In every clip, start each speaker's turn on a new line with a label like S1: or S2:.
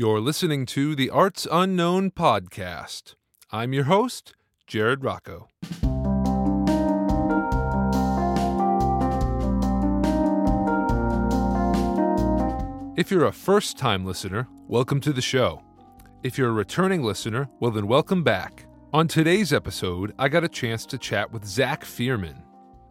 S1: You're listening to the Arts Unknown podcast. I'm your host, Jared Rocco. If you're a first time listener, welcome to the show. If you're a returning listener, well, then welcome back. On today's episode, I got a chance to chat with Zack Fierman.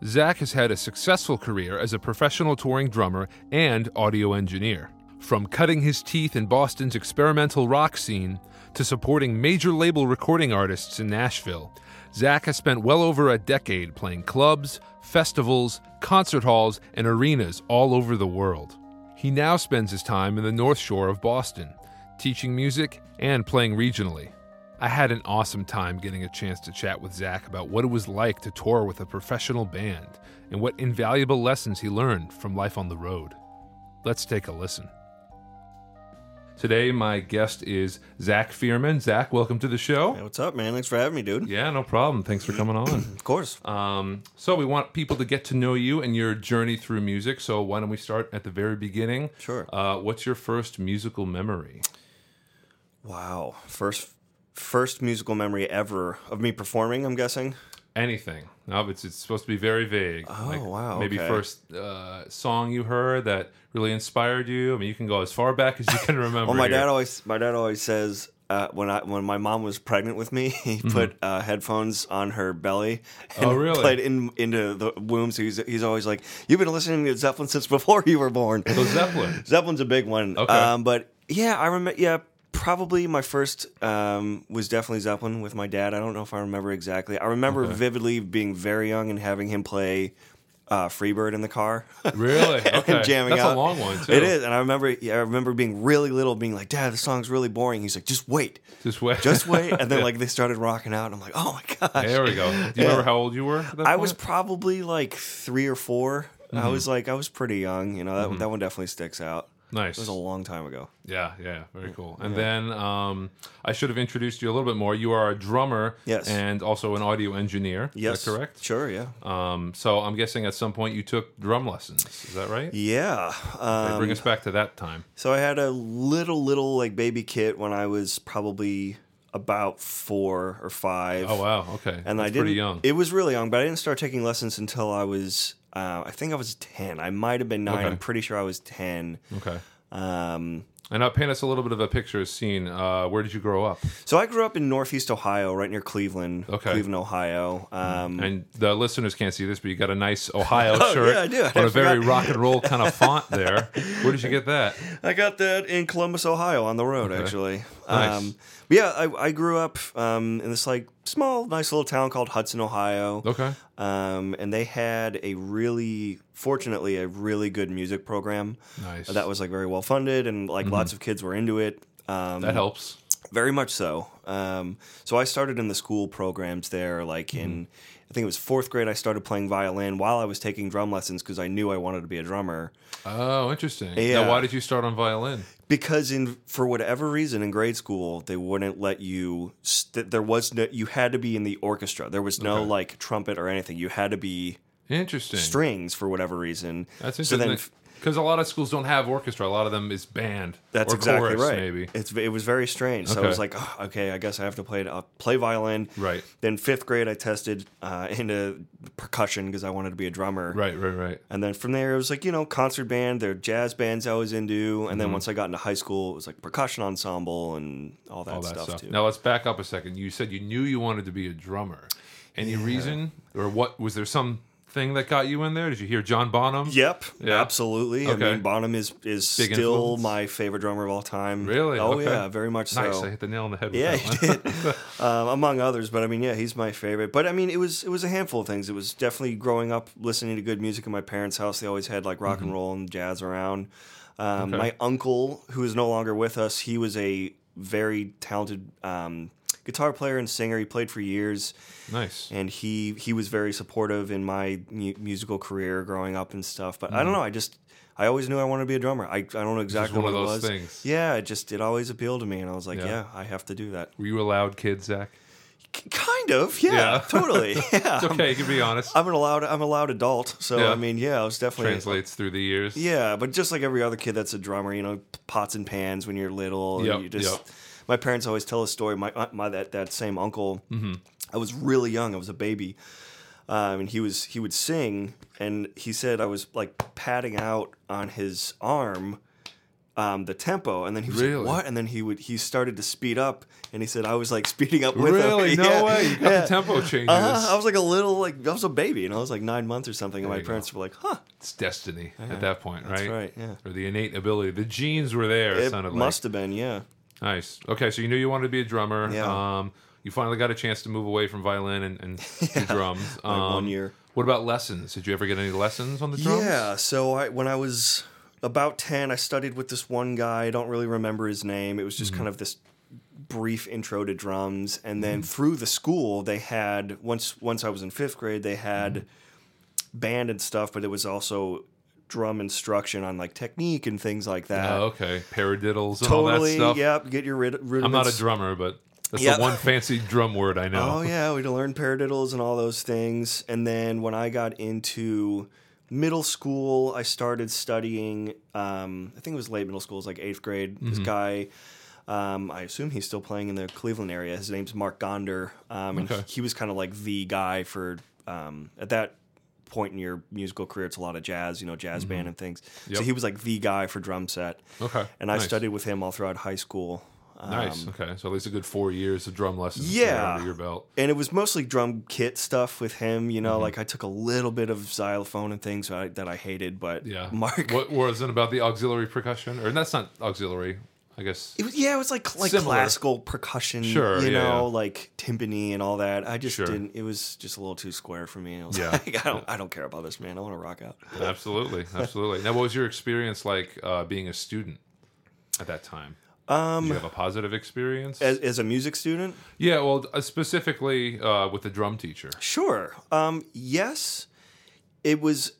S1: Zack has had a successful career as a professional touring drummer and audio engineer. From cutting his teeth in Boston's experimental rock scene to supporting major label recording artists in Nashville, Zack has spent well over a decade playing clubs, festivals, concert halls, and arenas all over the world. He now spends his time in the North Shore of Boston, teaching music and playing regionally. I had an awesome time getting a chance to chat with Zack about what it was like to tour with a professional band and what invaluable lessons he learned from life on the road. Let's take a listen. Today, my guest is Zack Fierman. Zack, welcome to the show.
S2: Hey, what's up, man? Thanks for having me, dude.
S1: Yeah, no problem. Thanks for coming on.
S2: Of course.
S1: Um, so, we want people to get to know you and your journey through music. So, why don't we start at the very beginning?
S2: Sure.
S1: Uh, what's your first musical memory?
S2: Wow. First first musical memory ever of me performing, I'm guessing.
S1: Anything. No, it's, it's supposed to be very vague.
S2: Oh, wow,
S1: Maybe
S2: okay.
S1: first uh, song you heard that really inspired you. I mean, you can go as far back as you can remember.
S2: Well, my
S1: here.
S2: dad always my dad always says uh, when I when my mom was pregnant with me, he put uh, headphones on her belly and
S1: Mm-hmm. Oh, really?
S2: played in into the womb. So he's he's always like, "You've been listening to Zeppelin since before you were born."
S1: So Zeppelin.
S2: Zeppelin's a big one.
S1: Okay.
S2: Um, but yeah, I remember. Yeah, probably my first um, was definitely Zeppelin with my dad. I don't know if I remember exactly. I remember
S1: Okay.
S2: vividly being very young and having him play uh, Freebird in the car.
S1: Really? Okay.
S2: jamming
S1: That's
S2: out.
S1: a long one, too.
S2: It is, and I remember. Yeah, I remember being really little, being like, "Dad, the song's really boring." He's like, "Just wait,
S1: Just wait.
S2: just wait." And then like they started rocking out, and I'm like, "Oh my gosh!"
S1: There we go. Do you remember how old you were?
S2: I was probably like three or 4
S1: Mm-hmm.
S2: I was like, I was pretty young. You know, that that one definitely sticks out.
S1: Nice.
S2: It was a long time ago.
S1: Yeah, yeah, very cool. And then um, I should have introduced you a little bit more. You are a drummer,
S2: Yes.
S1: and also an audio engineer.
S2: Yes,
S1: is that correct?
S2: Sure, yeah.
S1: Um, so I'm guessing at some point you took drum lessons. Is that right?
S2: Yeah.
S1: Okay,
S2: Um,
S1: Bring us back to that time.
S2: so I had a little, little like baby kit when I was probably about four or five.
S1: Oh wow, okay,
S2: And
S1: That's
S2: I didn't.
S1: pretty young.
S2: It was really young, but I didn't start taking lessons until I was. Uh, I think I was ten. I might have been nine.
S1: Okay.
S2: I'm pretty sure I was ten.
S1: okay.
S2: Um,
S1: And now paint us a little bit of a picture of scene. Uh, where did you grow up?
S2: so I grew up in Northeast Ohio, right near Cleveland.
S1: Okay.
S2: Cleveland, Ohio. Um,
S1: And the listeners can't see this, but you got a nice Ohio
S2: Oh,
S1: shirt
S2: yeah, I do. I
S1: on a very rock and roll kind of font there. Where did you get that?
S2: I got that in Columbus, Ohio, on the road actually.
S1: Nice.
S2: Um, but yeah, I, I grew up um, in this like small, nice little town called Hudson, Ohio.
S1: Okay.
S2: Um, and they had a really, fortunately, a really good music program
S1: Nice.
S2: that was like very well funded, and like lots of kids were into it. Um,
S1: that helps.
S2: Very much so. Um, so I started in the school programs there, like in, I think it was fourth grade. I started playing violin while I was taking drum lessons because I knew I wanted to be a drummer.
S1: Oh, interesting.
S2: Yeah.
S1: Now, why did you start on violin?
S2: Because in for whatever reason in grade school they wouldn't let you st- there was no you had to be in the orchestra there was no
S1: Okay.
S2: like trumpet or anything you had to be
S1: Interesting.
S2: strings for whatever reason
S1: That's
S2: so then
S1: interesting. Because a lot of schools don't have orchestra. A lot of them is band.
S2: that's
S1: or
S2: exactly
S1: chorus,
S2: right
S1: Maybe.
S2: it's it was very strange so
S1: Okay.
S2: i was like oh, okay i guess i have to play I'll play violin
S1: Right.
S2: then fifth grade i tested uh, into percussion because i wanted to be a drummer
S1: Right. Right. Right.
S2: and then from there, it was like, you know, concert band, there are jazz bands I was into. And
S1: Mm-hmm.
S2: then once I got into high school, it was like percussion ensemble and all that,
S1: All that
S2: stuff,
S1: stuff.
S2: too.
S1: Now let's back up a second. You said you knew you wanted to be a drummer. Any reason, or what? Was there some thing that got you in there? Did you hear John Bonham?
S2: Yep,
S1: Yeah.
S2: absolutely. I mean, Bonham is is
S1: Big
S2: still
S1: influence?
S2: my favorite drummer of all time.
S1: Really?
S2: Oh
S1: Okay.
S2: yeah, very much
S1: Nice.
S2: so.
S1: I hit the nail on the head. With
S2: Yeah,
S1: that one.
S2: did. um, among others, but I mean, yeah, he's my favorite. But I mean, it was it was a handful of things. It was definitely growing up listening to good music in my parents' house. They always had like rock and roll and jazz around. Um,
S1: Mm-hmm. Okay.
S2: My uncle, who is no longer with us, he was a very talented um, guitar player and singer. He played for years
S1: nice.
S2: and he he was very supportive in my mu- musical career growing up and stuff. But I don't mm-hmm. know, I just I always knew I wanted to be a drummer. I, I don't know exactly
S1: one
S2: what
S1: of
S2: it
S1: those
S2: was.
S1: things.
S2: Yeah, it just it always appealed to me, and I was like,
S1: Yeah.
S2: yeah, I have to do that.
S1: Were you a loud kid, Zack?
S2: Kind of, yeah,
S1: Yeah.
S2: totally. Yeah,
S1: It's okay, you can be honest.
S2: I'm an allowed. I'm a loud adult, so
S1: Yeah.
S2: I mean, yeah, I was definitely
S1: Translates through the years.
S2: Yeah, but just like every other kid that's a drummer, you know, pots and pans when you're little. and
S1: Yep,
S2: you just,
S1: yep.
S2: My parents always tell a story. My uh, my that that same uncle.
S1: Mm-hmm.
S2: I was really young. I was a baby, um, and he was he would sing, and he said I was like patting out on his arm. Um, the tempo, and then he was
S1: Really?
S2: like, "What?" And then he would he started to speed up, and he said I was like speeding up with
S1: Really?
S2: him.
S1: No
S2: Yeah,
S1: way. You got
S2: yeah.
S1: the tempo changes.
S2: Uh-huh. I was like a little like I was a baby, and I was like nine months or something, and my
S1: you go.
S2: parents were like, "Huh."
S1: It's destiny at that point, right?
S2: That's right. Yeah.
S1: Or the innate ability. The genes were there, it
S2: It must have been, yeah.
S1: Like. Nice. Okay, so you knew you wanted to be a drummer.
S2: Yeah.
S1: Um, you finally got a chance to move away from violin and, and do drums.
S2: Like
S1: Um,
S2: one year.
S1: What about lessons? Did you ever get any lessons on the drums?
S2: Yeah. So I, when I was about ten, I studied with this one guy. I don't really remember his name. It was
S1: Mm-hmm.
S2: just kind of this brief intro to drums, and then
S1: Mm-hmm.
S2: through the school, they had once once I was in fifth grade, they had
S1: Mm-hmm.
S2: band and stuff, but it was also drum instruction on like technique and things like that.
S1: Oh, okay. Paradiddles and
S2: totally.
S1: all that stuff.
S2: Yep. Get your rid- rudiments.
S1: I'm not a drummer, but that's
S2: Yep.
S1: the one fancy drum word I know.
S2: Oh yeah, we learned paradiddles and all those things. And then when I got into middle school, I started studying. Um, I think it was late middle school, it was like eighth grade.
S1: Mm-hmm.
S2: This guy, um, I assume he's still playing in the Cleveland area. His name's Mark Gonder, um, and
S1: Okay.
S2: he was kind of like the guy for um, at that point in your musical career. It's a lot of jazz, you know, jazz band and things.
S1: Mm-hmm. Yep.
S2: So he was like the guy for drum set.
S1: Okay.
S2: And I
S1: nice.
S2: studied with him all throughout high school.
S1: Nice.
S2: Um,
S1: okay. So at least a good four years of drum lessons
S2: Yeah.
S1: under your belt.
S2: and it was mostly drum kit stuff with him. You know,
S1: Mm-hmm.
S2: like I took a little bit of xylophone and things that I, that I hated, but
S1: Yeah.
S2: Mark.
S1: What was it about the auxiliary percussion? Or that's not auxiliary, I guess.
S2: It was, yeah, it was like like
S1: Similar.
S2: classical percussion,
S1: Sure,
S2: you
S1: yeah,
S2: know,
S1: yeah.
S2: like timpani and all that. I just
S1: Sure.
S2: didn't. It was just a little too square for me. I was
S1: Yeah.
S2: like, I don't, I don't care about this, man. I want to rock out.
S1: Absolutely, absolutely. Now, what was your experience like uh, being a student at that time?
S2: Um,
S1: Did you have a positive experience?
S2: as, as a music student,
S1: yeah, well, uh, specifically uh, with the drum teacher.
S2: Sure. Um, yes, it was.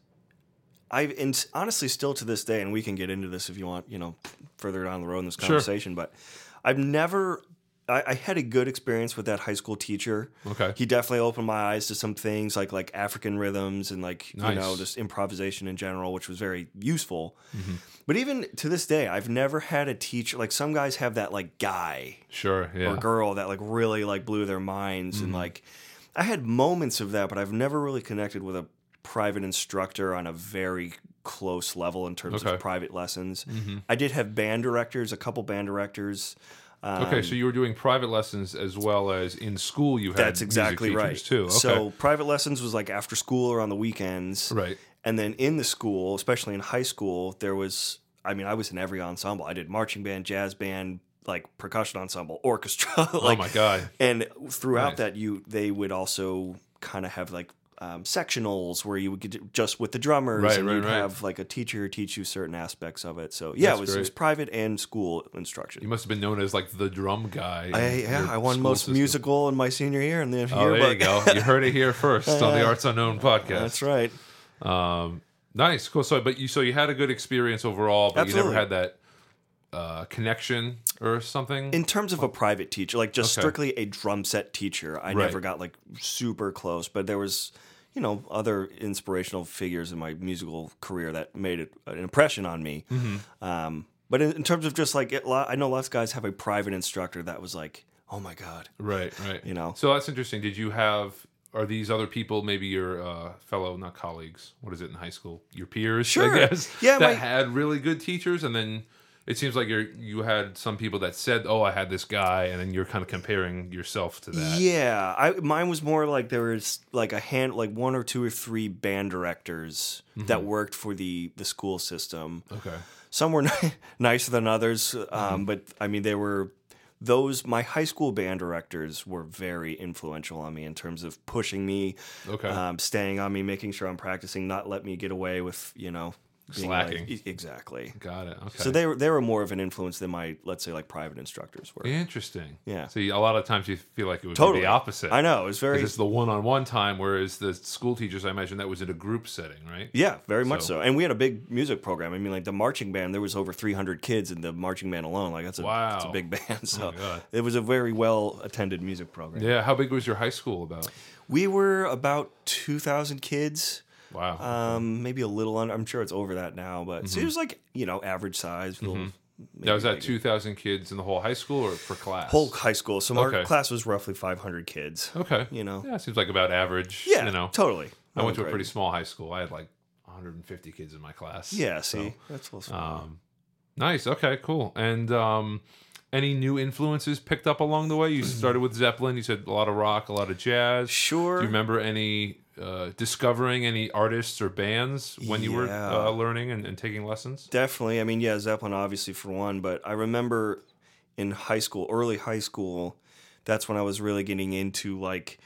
S2: I and honestly, still to this day, and we can get into this if you want, you know, further down the road in this conversation. But I've never. I, I had a good experience with that high school teacher.
S1: Okay.
S2: He definitely opened my eyes to some things like like African rhythms and like you know
S1: Nice.
S2: just improvisation in general, which was very useful.
S1: Mm-hmm.
S2: But even to this day, I've never had a teacher like some guys have that like guy
S1: Sure, yeah.
S2: or girl that like really like blew their minds
S1: Mm-hmm.
S2: and like I had moments of that, but I've never really connected with a private instructor on a very close level in terms
S1: Okay.
S2: of private lessons. I did have band directors, a couple band directors. Um,
S1: okay, so you were doing private lessons as well as in school you had
S2: that's exactly right.
S1: too. Okay.
S2: So private lessons was like after school or on the weekends.
S1: right.
S2: And then in the school, especially in high school, there was I mean, I was in every ensemble. I did marching band, jazz band, like percussion ensemble, orchestra. like
S1: oh my god.
S2: And throughout
S1: Nice.
S2: that, you they would also kind of have like um, sectionals where you would get just with the drummers,
S1: Right,
S2: and
S1: right,
S2: you'd
S1: right.
S2: have like a teacher teach you certain aspects of it. So yeah, it was, it was private and school instruction.
S1: You must have been known as like the drum guy.
S2: I, yeah, I won most
S1: system.
S2: musical in my senior year and the
S1: Oh,
S2: yearbook.
S1: there you go. You heard it here first on the Arts Unknown podcast.
S2: That's right.
S1: Um, nice, cool. So, but you so you had a good experience overall, but
S2: Absolutely.
S1: you never had that uh, connection or something.
S2: In terms of a private teacher, like just
S1: Okay.
S2: strictly a drum set teacher, I
S1: Right.
S2: never got like super close. But there was, you know, other inspirational figures in my musical career that made it, an impression on me.
S1: Mm-hmm.
S2: Um, but in, in terms of just like, it, I know lots of guys have a private instructor that was like, oh my god,
S1: right, right.
S2: You know.
S1: So that's interesting. Did you have? Are these other people maybe your uh, fellow, not colleagues? What is it in high school? Your peers,
S2: Sure.
S1: I guess.
S2: Yeah,
S1: that
S2: my-
S1: had really good teachers, and then it seems like you're you had some people that said, "Oh, I had this guy," and then you're kind of comparing yourself to that.
S2: Yeah, I mine was more like there was like a hand, like one or two or three band directors that worked for the the school system.
S1: Okay.
S2: Some were ni- nicer than others, um,
S1: Mm-hmm.
S2: but I mean they were those. My high school band directors were very influential on me in terms of pushing me,
S1: Okay.
S2: um, staying on me, making sure I'm practicing, not let me get away with you know like-
S1: Slacking.
S2: e- exactly.
S1: Got it. Okay.
S2: So they were they were more of an influence than my let's say like private instructors were.
S1: Interesting.
S2: Yeah.
S1: So you, a lot of times you feel like it would
S2: Totally
S1: be the opposite.
S2: I know It's very.
S1: it's the one-on-one time, whereas the school teachers, I imagine that was in a group setting, right?
S2: yeah, very much
S1: So-
S2: so. And we had a big music program. I mean, like the marching band, there was over 300 kids in the marching band alone. Like that's a wow. that's a big band. Oh so
S1: God.
S2: it was a very well attended music program.
S1: Yeah. How big was your high school about?
S2: We were about 2,000 kids.
S1: Wow.
S2: Um, maybe a little under. I'm sure it's over that now, but so it was like you know average size. Little,
S1: now,
S2: maybe
S1: was that 2,000 kids in the whole high school or per class?
S2: whole high school? So
S1: Okay.
S2: our class was roughly 500 kids.
S1: Okay.
S2: You know.
S1: Yeah, seems like about average.
S2: Yeah,
S1: You know,
S2: totally.
S1: I went to a pretty small high school. I had like 150 kids in my class.
S2: Yeah,
S1: So,
S2: that's a little small.
S1: Um, nice. Okay, cool. And um, any new influences picked up along the way? You started with Zeppelin. You said a lot of rock, a lot of jazz.
S2: sure.
S1: Do you remember any uh, discovering any artists or bands when you were uh, learning and, and taking lessons?
S2: Definitely. I mean, yeah, Zeppelin obviously for one, but I remember in high school, early high school, that's when I was really getting into like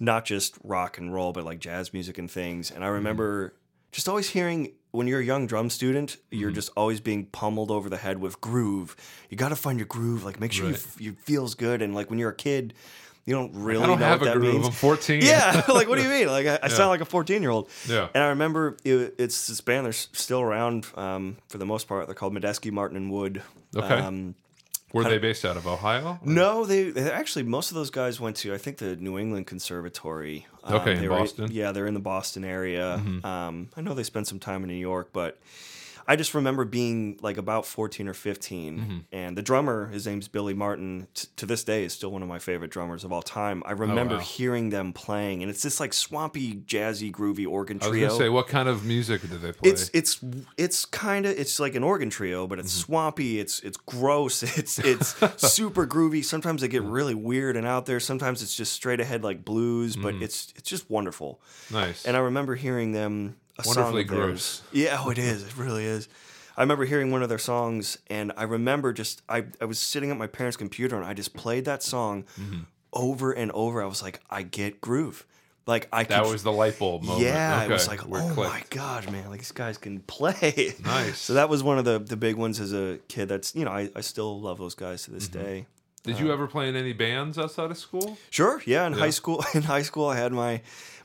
S2: not just rock and roll, but like jazz music and things. And I
S1: Mm-hmm.
S2: remember just always hearing when you're a young drum student, you're
S1: Mm-hmm.
S2: just always being pummeled over the head with groove. You got to find your groove, like make sure you, f- you feels good. And like when you're a kid, you don't really
S1: I don't
S2: know
S1: have
S2: what
S1: a
S2: that
S1: groove.
S2: means.
S1: I'm 14.
S2: Yeah, like what do you mean? Like I, I sound like a 14 year old.
S1: Yeah.
S2: And I remember it, it's this band. They're still around um, for the most part. They're called Medeski, Martin, and Wood.
S1: Okay.
S2: Um,
S1: Were they based out of Ohio?
S2: no, they, they actually most of those guys went to I think the New England Conservatory. Um,
S1: Okay, in
S2: were-
S1: Boston. Mm-hmm.
S2: yeah, they're in the Boston area. Um, I know they spent some time in New York, but I just remember being like about 14 or 15,
S1: Mm-hmm.
S2: and the drummer, his name's Billy Martin. T- to this day, is still one of my favorite drummers of all time. I remember
S1: Oh, wow.
S2: hearing them playing, and it's this like swampy, jazzy, groovy organ
S1: I was
S2: trio.
S1: going to say, what kind of music do they play?
S2: It's it's it's kind of it's like an organ trio, but it's
S1: Mm-hmm.
S2: swampy. It's it's gross. It's it's super groovy. Sometimes they get really weird and out there. Sometimes it's just straight ahead like blues, but
S1: Mm-hmm.
S2: it's it's just wonderful.
S1: nice.
S2: And I remember hearing them a song
S1: Wonderfully
S2: of theirs. Yeah, oh, it is. It really is. I remember hearing one of their songs, and I remember just I I was sitting at my parents' computer, and I just played that song
S1: Mm-hmm.
S2: over and over. I was like, I get groove. Like I
S1: that
S2: could
S1: was the light bulb moment.
S2: yeah,
S1: okay.
S2: it was like,
S1: where it
S2: oh my
S1: clicked.
S2: god, man! Like these guys can play.
S1: Nice.
S2: So that was one of the the big ones as a kid. That's you know I, I still love those guys to this
S1: Mm-hmm.
S2: day.
S1: Did you ever play in any bands outside of school?
S2: Sure, yeah. In
S1: Yeah.
S2: high school, in high school, I had my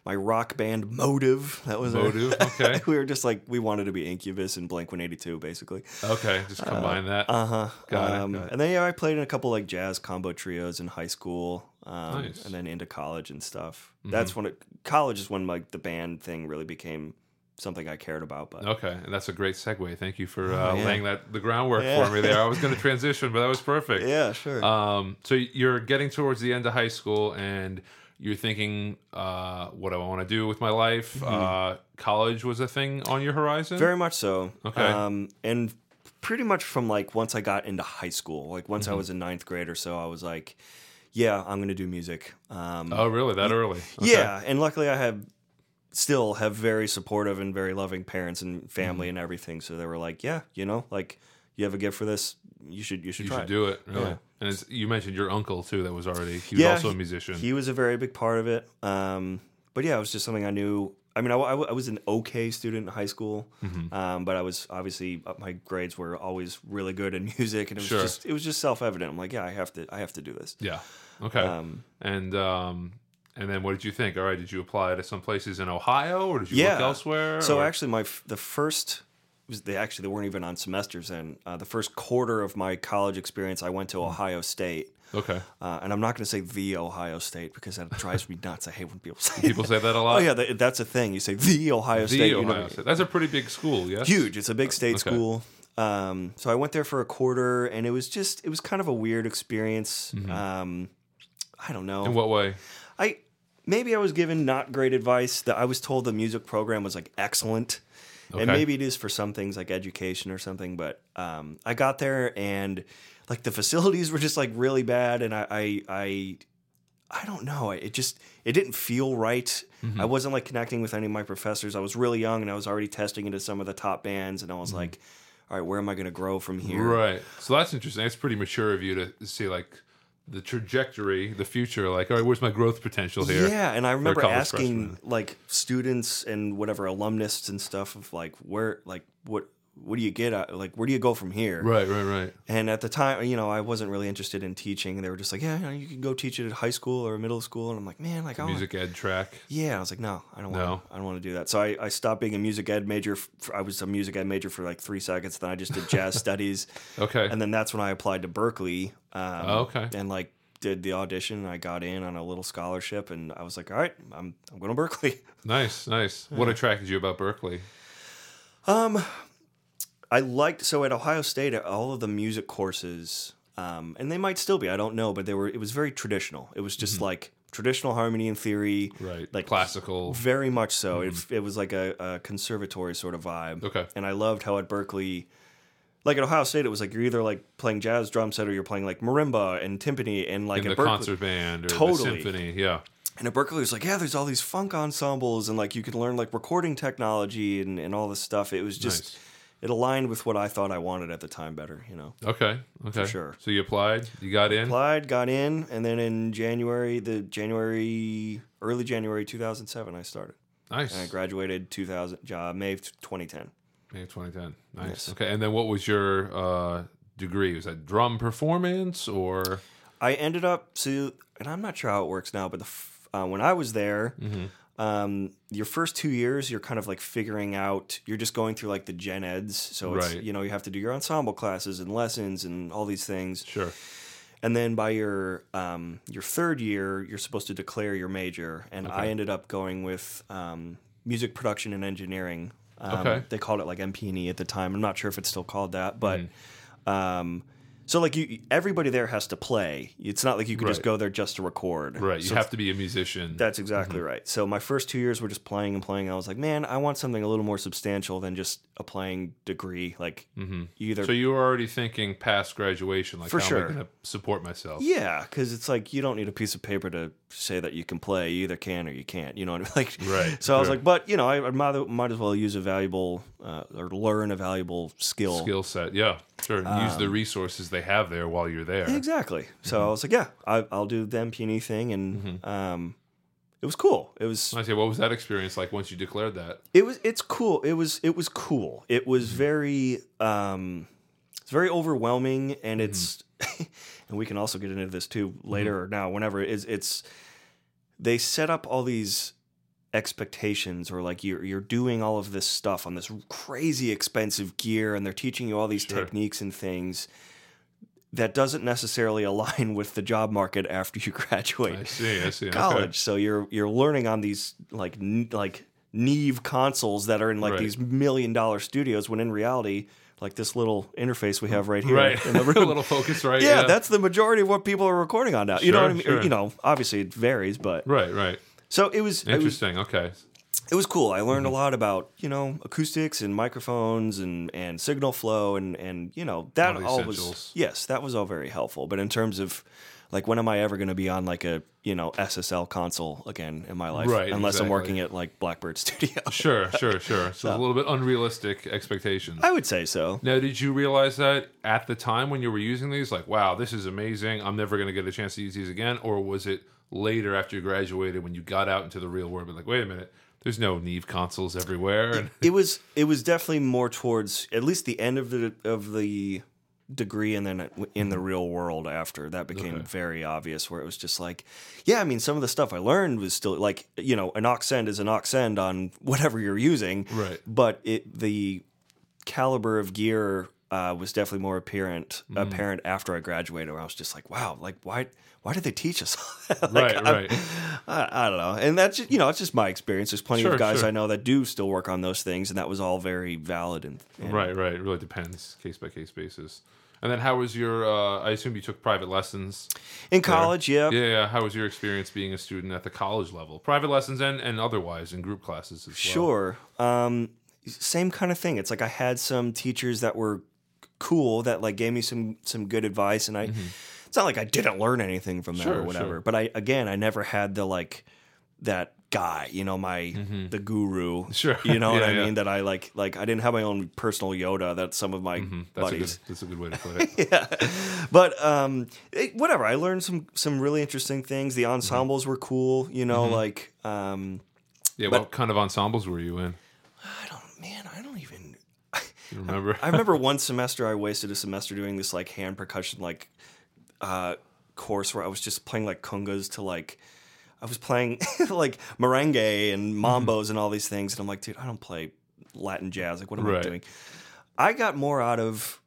S2: my rock band Motive. That was our-
S1: Motive, okay.
S2: we were just like we wanted to be Incubus and Blink One Eighty Two, basically.
S1: Okay, just combine that.
S2: Uh huh.
S1: Got it,
S2: um,
S1: got it.
S2: And then yeah, I played in a couple like jazz combo trios in high school, um,
S1: Nice. Mm-hmm.
S2: and then into college and stuff. That's when it college is when like the band thing really became something I cared about. But
S1: Okay, and that's a great segue. Thank you for uh,
S2: Oh, yeah.
S1: laying that the groundwork
S2: Yeah.
S1: for me there. I was going to transition, but that was perfect.
S2: yeah, sure.
S1: Um, so you're getting towards the end of high school, and you're thinking, uh, what do I want to do with my life? Uh, college was a thing on your horizon.
S2: Mm-hmm. Very much so.
S1: Okay.
S2: Um, and pretty much from like once I got into high school, like once I
S1: Mm-hmm.
S2: was in ninth grade or so, I was like, yeah, I'm going to do music. Um,
S1: oh, really? That early? Okay.
S2: Yeah, and luckily I have still have very supportive and very loving parents and family
S1: Mm-hmm.
S2: and everything. So they were like, yeah, you know, like you have a gift for this, you should you should
S1: You should
S2: it."
S1: do it. Really.
S2: Yeah.
S1: And it's, you mentioned your uncle too. That was already he was
S2: Yeah,
S1: also a musician.
S2: He was a very big part of it. Um, but yeah, it was just something I knew. I mean, I, I, I was an okay student in high school,
S1: Mm-hmm.
S2: um, but I was obviously uh, my grades were always really good in music, and it was
S1: Sure.
S2: just it was just self evident. I'm like, yeah, I have to I have to do this.
S1: yeah. Okay.
S2: Um,
S1: and um, and then what did you think? All right, did you apply to some places in Ohio, or did you
S2: yeah,
S1: look elsewhere?
S2: So
S1: or-
S2: actually, my the first was they actually they weren't even on semesters. and uh, the first quarter of my college experience, I went to
S1: Hmm.
S2: Ohio State.
S1: okay.
S2: Uh, and I'm not going to say the Ohio State because that drives me nuts. I hate when people say
S1: People say that a lot.
S2: Oh yeah, that, that's a thing. You say the Ohio
S1: The
S2: State. you know-
S1: State. That's a pretty big school, yes.
S2: huge. It's a big state
S1: Okay.
S2: school. Um, so I went there for a quarter, and it was just it was kind of a weird experience. Um, I don't know.
S1: Mm-hmm. In what way?
S2: I maybe I was given not great advice. That I was told the music program was like excellent,
S1: Okay.
S2: and maybe it is for some things like education or something. But um, I got there and like the facilities were just like really bad, and I I I, I don't know. It just it didn't feel right.
S1: Mm-hmm.
S2: I wasn't like connecting with any of my professors. I was really young, and I was already testing into some of the top bands, and I was like, all right, where am I going to grow from here?
S1: Mm-hmm. Right. So that's interesting. It's pretty mature of you to see like the trajectory, the future. Like, all right, where's my growth potential here?
S2: Yeah, and I remember asking like students and whatever alumnists and stuff of like where like what what do you get at like where do you go from here?
S1: Right, right, right.
S2: And at the time, you know, I wasn't really interested in teaching. They were just like, yeah, you, know, you can go teach it at high school or middle school. And I'm like, man, like I wanna-
S1: Music ed track.
S2: Yeah, I was like, no, I don't want.
S1: No?
S2: I don't want to do that. So I, I stopped being a music ed major. I was a music ed major for like three seconds. Then I just did jazz studies,
S1: Okay.
S2: and then that's when I applied to Berklee. Um,
S1: Oh, okay.
S2: And like did the audition. And I got in on a little scholarship, and I was like, all right, I'm I'm going to Berklee.
S1: nice, nice. What attracted you about Berklee?
S2: Um, I liked so at Ohio State, uh, all of the music courses, um, and they might still be. I don't know, but they were. It was very traditional. It was just mm-hmm. like traditional harmony and theory.
S1: Right.
S2: Like
S1: classical.
S2: Very much so. Mm-hmm. It, it was like a, a conservatory sort of vibe.
S1: Okay.
S2: And I loved how at Berklee, like at Ohio State, it was like you're either like playing jazz drum set or you're playing like marimba and timpani and like
S1: in
S2: at Berklee.
S1: concert band or
S2: Totally.
S1: symphony. Yeah.
S2: And at Berklee, it was like, yeah, there's all these funk ensembles and like you can learn like recording technology and, and all this stuff. It was just,
S1: Nice.
S2: It aligned with what I thought I wanted at the time better, you know.
S1: Okay. Okay.
S2: sure.
S1: So you applied. You got in.
S2: Applied, got in, and then in January, the January, early January 2007, I started.
S1: Nice.
S2: And I graduated 2000, uh, May of 2010.
S1: May of 2010. Nice.
S2: Yes.
S1: Okay. And then what was your uh, degree? Was that drum performance or?
S2: I ended up so, and I'm not sure how it works now, but the uh, when I was there, um, your first two years, you're kind of like figuring out. You're just going through like the gen eds, so it's
S1: Right.
S2: you know you have to do your ensemble classes and lessons and all these things,
S1: Sure.
S2: and then by your um, your third year, you're supposed to declare your major, and I ended up going with um, music production and engineering. Um,
S1: Okay.
S2: They called it like MP&E at the time. I'm not sure if it's still called that, but.
S1: Mm-hmm.
S2: Um, so like you, everybody there has to play. It's not like you can just go there just to record.
S1: Right. You
S2: So
S1: have to be a musician.
S2: that's exactly right. So my first two years were just playing and playing. I was like, man, I want something a little more substantial than just a playing degree. Like you either
S1: so you were already thinking past graduation, like
S2: For
S1: how am
S2: sure.
S1: I going to support myself?
S2: yeah, because it's like you don't need a piece of paper to say that you can play. You either can or you can't. You know what I mean? Like
S1: Right,
S2: So I was like, but you know, I, I might, might as well use a valuable uh, or learn a valuable skill.
S1: Skill set. Yeah. Sure. And use
S2: Um,
S1: the resources they have there while you're there.
S2: Exactly. So
S1: Mm-hmm.
S2: I was like, yeah, I, I'll do the MP&E thing, and um, it was cool. It was
S1: I say, what was that experience like once you declared that?
S2: It was. It's cool. It was. It was cool. It was very. Um, it's very overwhelming, and it's. and we can also get into this too later or now, whenever it is. It's. They set up all these expectations, or like you're you're doing all of this stuff on this crazy expensive gear, and they're teaching you all these
S1: Sure.
S2: techniques and things. That doesn't necessarily align with the job market after you graduate
S1: I see. I see.
S2: college.
S1: Okay.
S2: So you're you're learning on these like n- like Neve consoles that are in like
S1: Right.
S2: these million dollar studios when in reality like this little interface we have right here
S1: Right.
S2: in the
S1: a
S2: room.
S1: little focus, right?
S2: yeah, that's the majority of what people are recording on now. you know what I mean?
S1: sure.
S2: You know, obviously it varies, but
S1: right. Right.
S2: so it was it was
S1: Interesting. okay.
S2: It was cool. I
S1: Mm-hmm.
S2: learned a lot about you know acoustics and microphones and and signal flow and and you know that
S1: All
S2: all was yes that was all very helpful. But in terms of like when am I ever going to be on like a you know SSL console again in my life?
S1: Right,
S2: Unless I'm working at like Blackbird Studio.
S1: Sure. Sure. Sure. So it's a little bit unrealistic expectations.
S2: I would say so.
S1: Now, did you realize that at the time when you were using these, like, wow, this is amazing. I'm never going to get a chance to use these again, or was it later after you graduated when you got out into the real world, but like, wait a minute, there's no Neve consoles everywhere, and
S2: It was it was definitely more towards at least the end of the of the degree and then in the real world after that became
S1: Okay.
S2: very obvious where it was just like yeah i mean some of the stuff i learned was still like you know an aux send is an aux send on whatever you're using
S1: Right.
S2: but it the caliber of gear uh, was definitely more apparent
S1: Mm.
S2: apparent after i graduated where i was just like wow like why why did they teach us that? Like,
S1: right,
S2: I'm-
S1: right,
S2: I, I don't know. And that's just, you know, it's just my experience. There's plenty
S1: Sure,
S2: of guys
S1: sure.
S2: I know that do still work on those things, and that was all very valid and, and
S1: right, right. It really depends, case by case basis. And then, how was your? Uh, I assume you took private lessons.
S2: in college, yeah.
S1: Yeah, yeah. How was your experience being a student at the college level, private lessons and and otherwise in group classes as well?
S2: Sure. Um, same kind of thing. It's like I had some teachers that were cool that like gave me some some good advice, and I. It's not like I didn't learn anything from them
S1: Mm-hmm. Sure,
S2: or whatever,
S1: sure.
S2: but I again I never had the like that guy, you know, my the guru.
S1: Mm-hmm. Sure.
S2: You know what I
S1: yeah.
S2: mean? That I like like I didn't have my own personal Yoda that some of my
S1: That's a, good,
S2: buddies.
S1: that's a good way to put it.
S2: yeah. But um it- whatever, I learned some some really interesting things. The ensembles were cool, you know, like um
S1: Yeah, what kind of ensembles were you in?
S2: I don't man, I don't even
S1: You remember?
S2: I remember one semester I wasted a semester doing this like hand percussion like uh course where I was just playing like congas to like I was playing like merengue and
S1: Mm-hmm.
S2: mambos and all these things and I'm like, dude, I don't play Latin jazz. Like what am I doing? I got more out of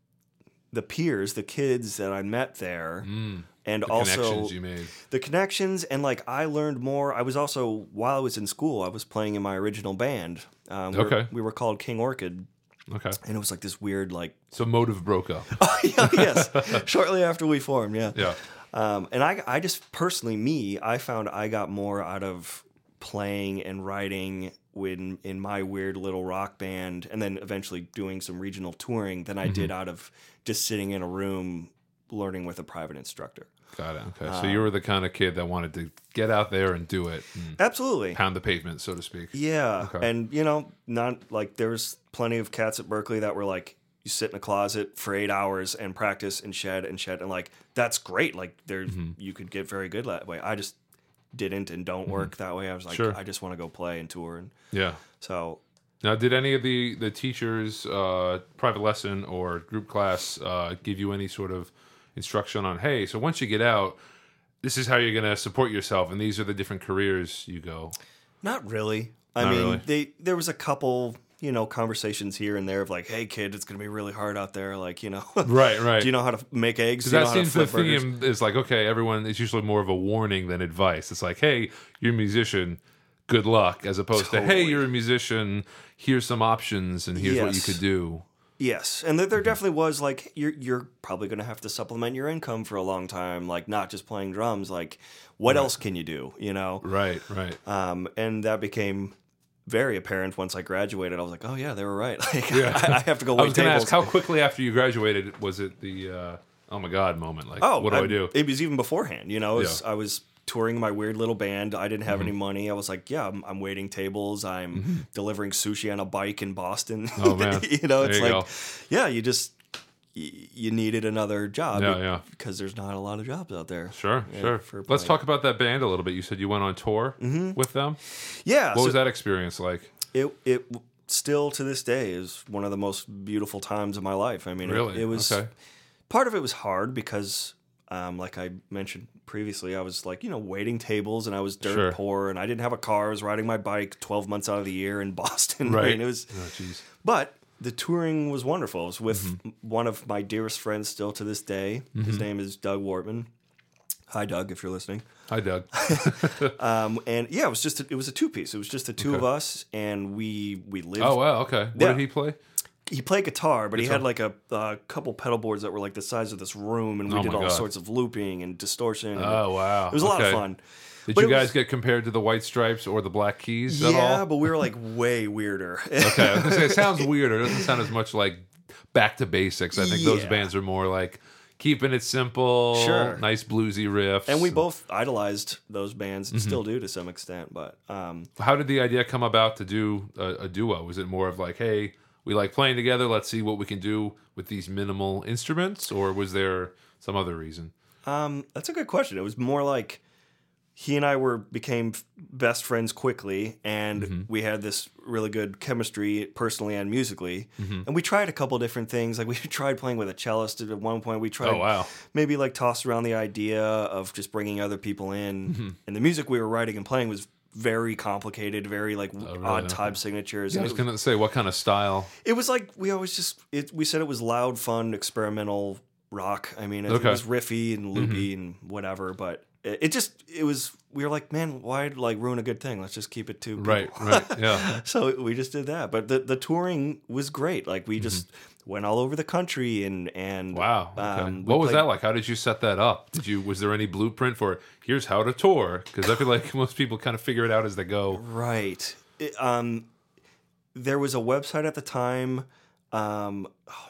S2: the peers, the kids that I met there.
S1: Mm,
S2: and
S1: the
S2: also
S1: connections you made.
S2: the connections and like I learned more. I was also while I was in school, I was playing in my original band. Um, we're-
S1: Okay.
S2: we were called King Orchid,
S1: Okay.
S2: and it was like this weird like
S1: So motive broke up.
S2: yeah, yes. Shortly after we formed, yeah.
S1: Yeah.
S2: Um, and I, I just personally, me, I found I got more out of playing and writing when in my weird little rock band, and then eventually doing some regional touring than I
S1: Mm-hmm.
S2: did out of just sitting in a room learning with a private instructor.
S1: Got it. Okay.
S2: Uh,
S1: so you were the kind of kid that wanted to get out there and do it, and
S2: Absolutely.
S1: pound the pavement, so to speak.
S2: Yeah.
S1: Okay.
S2: And, you know, not like there's plenty of cats at Berklee that were like, you sit in a closet for eight hours and practice and shed and shed. And like, that's great. Like, there,
S1: Mm-hmm.
S2: you could get very good that way. I just didn't and don't work that way. I was like,
S1: Sure.
S2: I just want to go play and tour. And
S1: Yeah.
S2: so,
S1: Now, did any of the the teachers, uh, private lesson or group class, uh, give you any sort of instruction on, hey, so once you get out, this is how you're going to support yourself, and these are the different careers you go.
S2: not really. I
S1: Not
S2: mean,
S1: really.
S2: they, there was a couple, you know, conversations here and there of like, hey, kid, it's going to be really hard out there. Like, you know,
S1: Right. Right.
S2: do you know how to make eggs? Do you
S1: that
S2: know how to
S1: seems the
S2: burgers?
S1: theme is like okay everyone it's usually more of a warning than advice it's like hey you're a musician good luck as opposed to hey you're a musician here's some options and here's what you could do
S2: Yes, and there,
S1: Mm-hmm.
S2: there definitely was like you're you're probably going to have to supplement your income for a long time, like not just playing drums. Like, what else can you do? You know,
S1: right right
S2: um, and that became very apparent once I graduated. I was like, oh yeah, they were right. Like,
S1: Yeah.
S2: I, I have to go
S1: i
S2: wait
S1: was going to ask how quickly after you graduated was it the uh, oh my god moment like
S2: oh,
S1: what do I, do
S2: It was even beforehand. You know, it was,
S1: Yeah.
S2: I was touring my weird little band. I didn't have
S1: Mm-hmm.
S2: any money. I was like, yeah, I'm, I'm waiting tables. I'm delivering sushi on a bike in Boston.
S1: Oh, man.
S2: you know, it's
S1: you
S2: like,
S1: go.
S2: yeah, you just you needed another job.
S1: Yeah, yeah.
S2: Because there's not a lot of jobs out there.
S1: sure
S2: Yeah,
S1: sure let's talk about that band a little bit you said you went on tour with them
S2: Yeah.
S1: what
S2: so
S1: was that experience like
S2: It it still to this day is one of the most beautiful times of my life. I mean, it- it, was
S1: okay
S2: part of it was hard because. Um, like I mentioned previously, I was like, you know, waiting tables and I was dirt
S1: Sure.
S2: poor and I didn't have a car. I was riding my bike 12 months out of the year in Boston.
S1: right
S2: And it was,
S1: oh
S2: but the touring was wonderful. It was with
S1: Mm-hmm.
S2: one of my dearest friends still to this day. His name is Doug Wortman. Hi, Doug, if you're listening.
S1: hi doug
S2: Um, and yeah, it was just a, it was a two piece. It was just the two of us, and we we lived.
S1: oh wow okay what
S2: Yeah.
S1: did he play
S2: He played guitar, but he had like a, a couple pedal boards that were like the size of this room, and we
S1: Oh
S2: did all
S1: God.
S2: sorts of looping and distortion. and
S1: oh wow
S2: it was a lot of fun.
S1: Did
S2: But
S1: you guys
S2: was-
S1: get compared to the White Stripes or the Black Keys at
S2: Yeah,
S1: all?
S2: Yeah, but we were like way weirder.
S1: Okay, I was gonna say, it sounds weirder. It doesn't sound as much like back to basics. I think those bands are more like keeping it simple,
S2: Sure.
S1: nice bluesy riffs.
S2: and we both idolized those bands
S1: Mm-hmm.
S2: and still do to some extent. But um,
S1: How did the idea come about to do a, a duo? Was it more of like, hey, we like playing together. Let's see what we can do with these minimal instruments, or was there some other reason?
S2: Um, that's a good question. It was more like he and I were became best friends quickly, and
S1: Mm-hmm.
S2: we had this really good chemistry personally and musically.
S1: Mm-hmm.
S2: And we tried a couple different things. Like we tried playing with a cellist at one point. We tried
S1: Oh wow,
S2: maybe like tossed around the idea of just bringing other people in.
S1: Mm-hmm.
S2: And the music we were writing and playing was very complicated, very like oh, odd time signatures.
S1: Oh, I
S2: And
S1: was gonna say what kind of style.
S2: it was like we always just it, we said it was loud, fun, experimental rock. I mean, it,
S1: Okay.
S2: it was riffy and loopy mm-hmm. and whatever, but it, it just it was we were like, man, why like ruin a good thing? Let's just keep it to people."
S1: Right, right, yeah.
S2: so we just did that. But the the touring was great. Like we mm-hmm. just went all over the country and and.
S1: Wow. Okay.
S2: um,
S1: what was
S2: played-
S1: that like? How did you set that up? Did you was there any blueprint for here's how to tour? Because I feel like most people kind of figure it out as they go.
S2: Right. It, um, there was a website at the time. Um, oh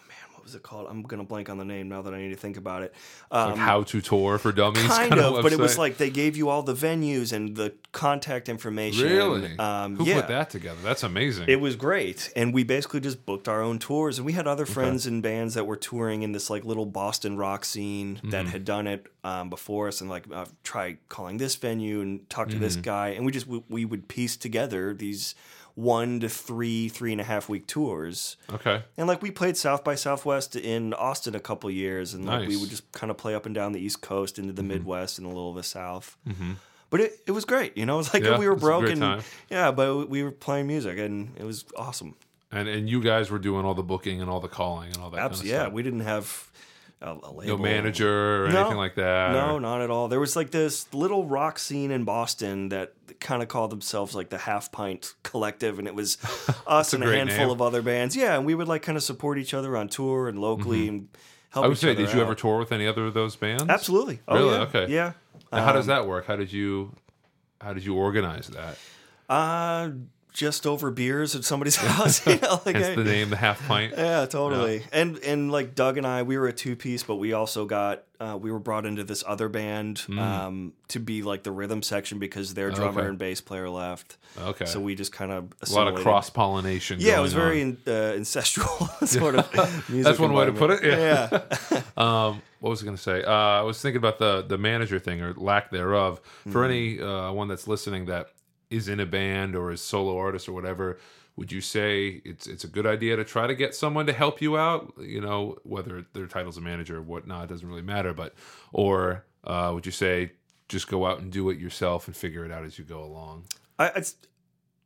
S2: was it called? I'm gonna blank on the name now that I need to think about it.
S1: Um, like how to tour for dummies,
S2: kind, kind of, of but it was like they gave you all the venues and the contact information.
S1: Really? Um, Who yeah. put that together? That's amazing.
S2: It was great, and we basically just booked our own tours, and we had other friends okay. and bands that were touring in this like little Boston rock scene mm-hmm. that had done it um, before us, and like uh, try calling this venue and talk to mm-hmm. this guy, and we just we, we would piece together these one to three, three and a half week tours.
S1: Okay.
S2: And like we played South by Southwest in Austin a couple years, and like nice. we would just kind of play up and down the East Coast into the mm-hmm. Midwest and a little of the South. Mm-hmm. But it, it was great, you know. It was like yeah, we were broken, yeah, but we were playing music, and it was awesome.
S1: And and you guys were doing all the booking and all the calling and all that. Absolutely, kind
S2: of yeah. We didn't have a, a
S1: no manager or no, anything like that.
S2: No, or? not at all. There was like this little rock scene in Boston that kind of called themselves like the Half Pint Collective, and it was us and a, handful name. of other bands. Yeah, and we would like kind of support each other on tour and locally mm-hmm. and help.
S1: I would say,
S2: did
S1: you ever tour with any other of those bands?
S2: Absolutely.
S1: Oh, really?
S2: Yeah.
S1: Okay.
S2: Yeah.
S1: Um, how does um, that work? How did you how did you organize that?
S2: Uh just over beers at somebody's house. You know,
S1: like Hence the name, the half pint.
S2: Yeah, totally. Yeah. And and like Doug and I, we were a two piece, but we also got uh, we were brought into this other band mm. um, to be like the rhythm section because their drummer okay. and bass player left.
S1: Okay.
S2: So we just kind of
S1: a lot of cross pollination.
S2: Yeah, it was very in, uh, ancestral sort of music.
S1: That's one way to put it. Yeah. yeah. um, what was I going to say? Uh, I was thinking about the the manager thing or lack thereof. For mm. any uh, one that's listening that is in a band or is solo artist or whatever, would you say it's it's a good idea to try to get someone to help you out? You know, whether their title's a manager or whatnot doesn't really matter. But or uh, would you say just go out and do it yourself and figure it out as you go along?
S2: I, it's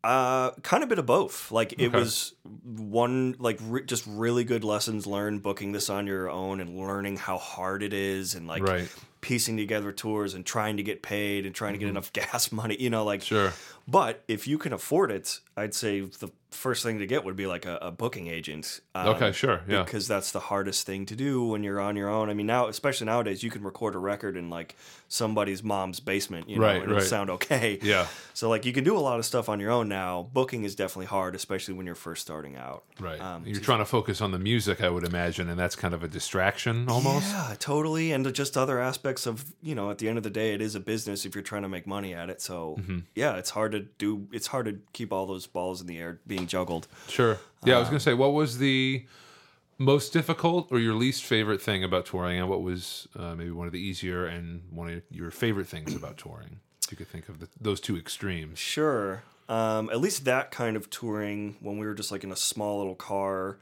S2: uh, kind of bit of both. Like it okay. was one like re- just really good lessons learned booking this on your own and learning how hard it is and like
S1: right.
S2: Piecing together tours and trying to get paid and trying to get mm-hmm. enough gas money. You know, like
S1: sure.
S2: But if you can afford it, I'd say the first thing to get would be like a, a booking agent.
S1: Um, okay, sure, yeah,
S2: because that's the hardest thing to do when you're on your own. I mean, now especially nowadays, you can record a record in like somebody's mom's basement, you know, right, and it'll sound okay.
S1: Yeah.
S2: So like you can do a lot of stuff on your own now. Booking is definitely hard, especially when you're first starting out.
S1: Right. Um, you're trying to focus on the music, I would imagine, and that's kind of a distraction almost.
S2: Yeah, totally, and just other aspects of you know, at the end of the day, it is a business if you're trying to make money at it. So mm-hmm. yeah, it's hard to do. It's hard to keep all those balls in the air being juggled.
S1: Sure. Yeah, uh, I was gonna say, what was the most difficult or your least favorite thing about touring, and what was uh, maybe one of the easier and one of your favorite things about touring? If you could think of the, those two extremes.
S2: Sure. Um, at least that kind of touring when we were just like in a small little car.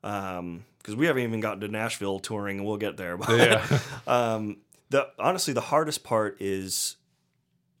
S2: Because um, we haven't even gotten to Nashville touring, and we'll get there. But yeah. um, the honestly, the hardest part is,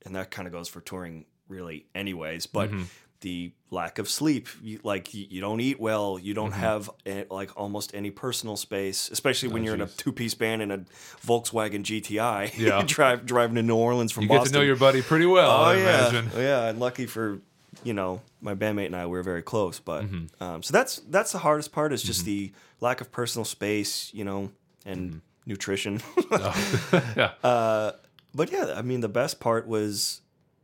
S2: and that kind of goes for touring really, anyways. But mm-hmm the lack of sleep. You, like you, don't eat well. You don't mm-hmm. have a, like almost any personal space, especially when oh, you're geez. in a two piece band in a Volkswagen GTI. Yeah, drive driving to New Orleans from.
S1: You
S2: Boston.
S1: get to know your buddy pretty well. Oh I
S2: yeah,
S1: imagine.
S2: yeah. And lucky for you know my bandmate and I, we are very close. But mm-hmm. um, so that's that's the hardest part is just mm-hmm. the lack of personal space. You know, and mm-hmm. nutrition. oh. yeah. Uh, but yeah, I mean, the best part was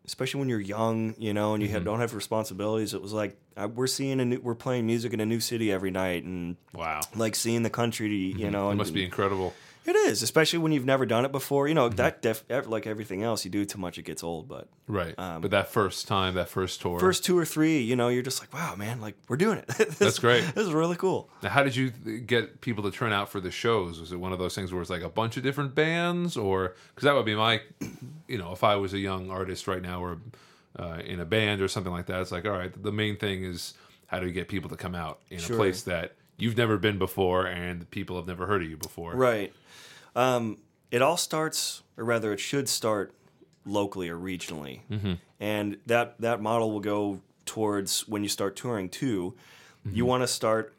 S2: especially when you're young, you know, and you mm-hmm. have, don't have responsibilities. It was like uh, we're seeing a new, we're playing music in a new city every night, and
S1: wow,
S2: like seeing the country, you mm-hmm. know,
S1: it
S2: and,
S1: must be incredible.
S2: It is, especially when you've never done it before. You know that def, like everything else, you do too much, it gets old. But
S1: right, um, but that first time, that first tour,
S2: first two or three, you know, you're just like, wow, man, like we're doing it. this,
S1: That's great.
S2: This is really cool.
S1: Now, how did you get people to turn out for the shows? Was it one of those things where it's like a bunch of different bands, or because that would be my, you know, if I was a young artist right now, or uh, in a band or something like that, it's like, all right, the main thing is how do we get people to come out in sure. a place that you've never been before and people have never heard of you before.
S2: Right. Um, it all starts, or rather, it should start locally or regionally, mm-hmm. and that that model will go towards when you start touring too. Mm-hmm. You want to start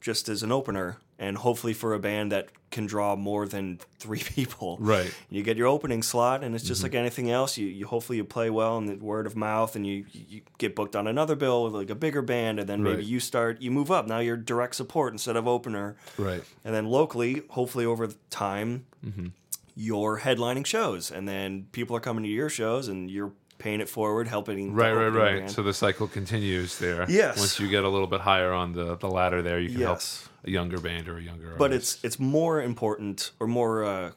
S2: just as an opener and hopefully for a band that can draw more than three people.
S1: Right.
S2: You get your opening slot, and it's just mm-hmm. like anything else. You, you hopefully you play well and the word of mouth, and you you get booked on another bill with like a bigger band, and then maybe right. you start you move up. Now you're direct support instead of opener.
S1: Right.
S2: And then locally, hopefully over time, mm-hmm. you're headlining shows, and then people are coming to your shows, and you're paying it forward, helping.
S1: Right, right, right.
S2: band.
S1: So the cycle continues there.
S2: Yes.
S1: Once you get a little bit higher on the, the ladder there, you can
S2: Yes.
S1: help a younger band or a younger
S2: but
S1: artist.
S2: it's it's more important or more. Uh,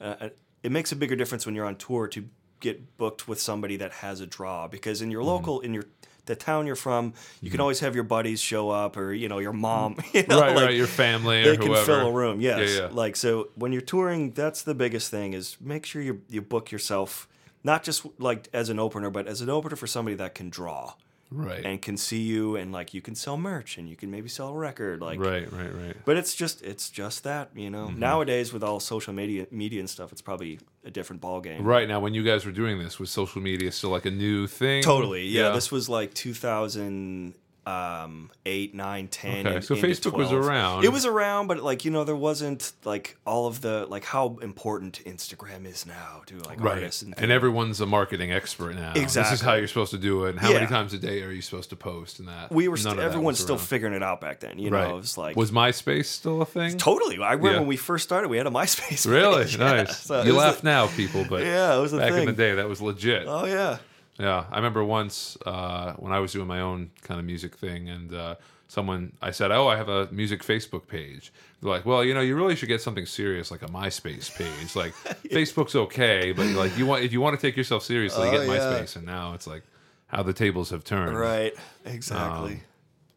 S2: uh, it makes a bigger difference when you're on tour to get booked with somebody that has a draw because in your
S1: Mm-hmm.
S2: local in your the town you're from, you can always have your buddies show up or you know your mom. You know,
S1: right,
S2: like,
S1: right. Your family
S2: they can
S1: whoever.
S2: fill a room. Yes.
S1: Yeah, yeah.
S2: Like so, when you're touring, that's the biggest thing is make sure you you book yourself not just like as an opener, but as an opener for somebody that can draw
S1: Right.
S2: and can see you and like you can sell merch and you can maybe sell a record like
S1: right, right, right.
S2: but it's just it's just that you know
S1: Mm-hmm.
S2: nowadays with all social media media and stuff it's probably a different ball game
S1: Right now, when you guys were doing this, was social media still like a new thing?
S2: totally yeah, this was like Um, 2008 9 10
S1: Okay,
S2: and
S1: so Facebook was around.
S2: it was around but like you know there wasn't like all of the like how important instagram is now to like
S1: right,
S2: artists and,
S1: and, everyone's a marketing expert now. Exactly, This is how you're supposed to do it. And how many times a day are you supposed to post? And that
S2: we were st- everyone's still figuring it out back then you
S1: right.
S2: know it was like
S1: was MySpace still a thing?
S2: totally i remember
S1: Yeah.
S2: when we first started we had a myspace
S1: Really
S2: page. Yeah,
S1: nice.
S2: so
S1: you laugh
S2: a-
S1: now, people, but
S2: yeah it was a
S1: back
S2: thing
S1: in the day, that was legit.
S2: oh yeah
S1: Yeah, I remember once uh, when I was doing my own kind of music thing, and uh, someone I said, "Oh, I have a music Facebook page." They're like, "Well, you know, you really should get something serious, like a MySpace page. Like Facebook's okay, but like you want if you want to take yourself seriously,
S2: Oh,
S1: get
S2: yeah.
S1: MySpace." And now it's like how the tables have turned.
S2: right exactly
S1: Um,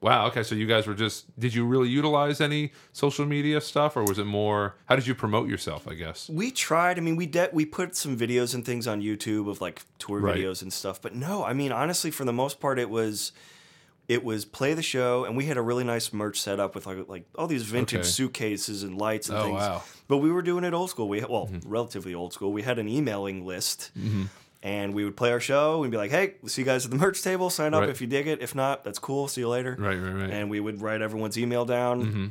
S1: Wow. Okay, so you guys were just did you really utilize any social media stuff, or was it more? How did you promote yourself? I guess.
S2: We tried. I mean, we de- we put some videos and things on YouTube of like tour
S1: Right.
S2: videos and stuff. But no, I mean, honestly, for the most part, it was it was play the show, and we had a really nice merch set up with like like all these vintage
S1: Okay.
S2: suitcases and lights and
S1: Oh,
S2: things.
S1: wow.
S2: But we were doing it old school. We well,
S1: Mm-hmm.
S2: relatively old school. We had an emailing list. And we would play our show. We'd be like, "Hey, see you guys at the merch table. Sign up
S1: Right.
S2: if you dig it. If not, that's cool. See you later."
S1: Right. Right. Right.
S2: and we would write everyone's email down
S1: Mm-hmm.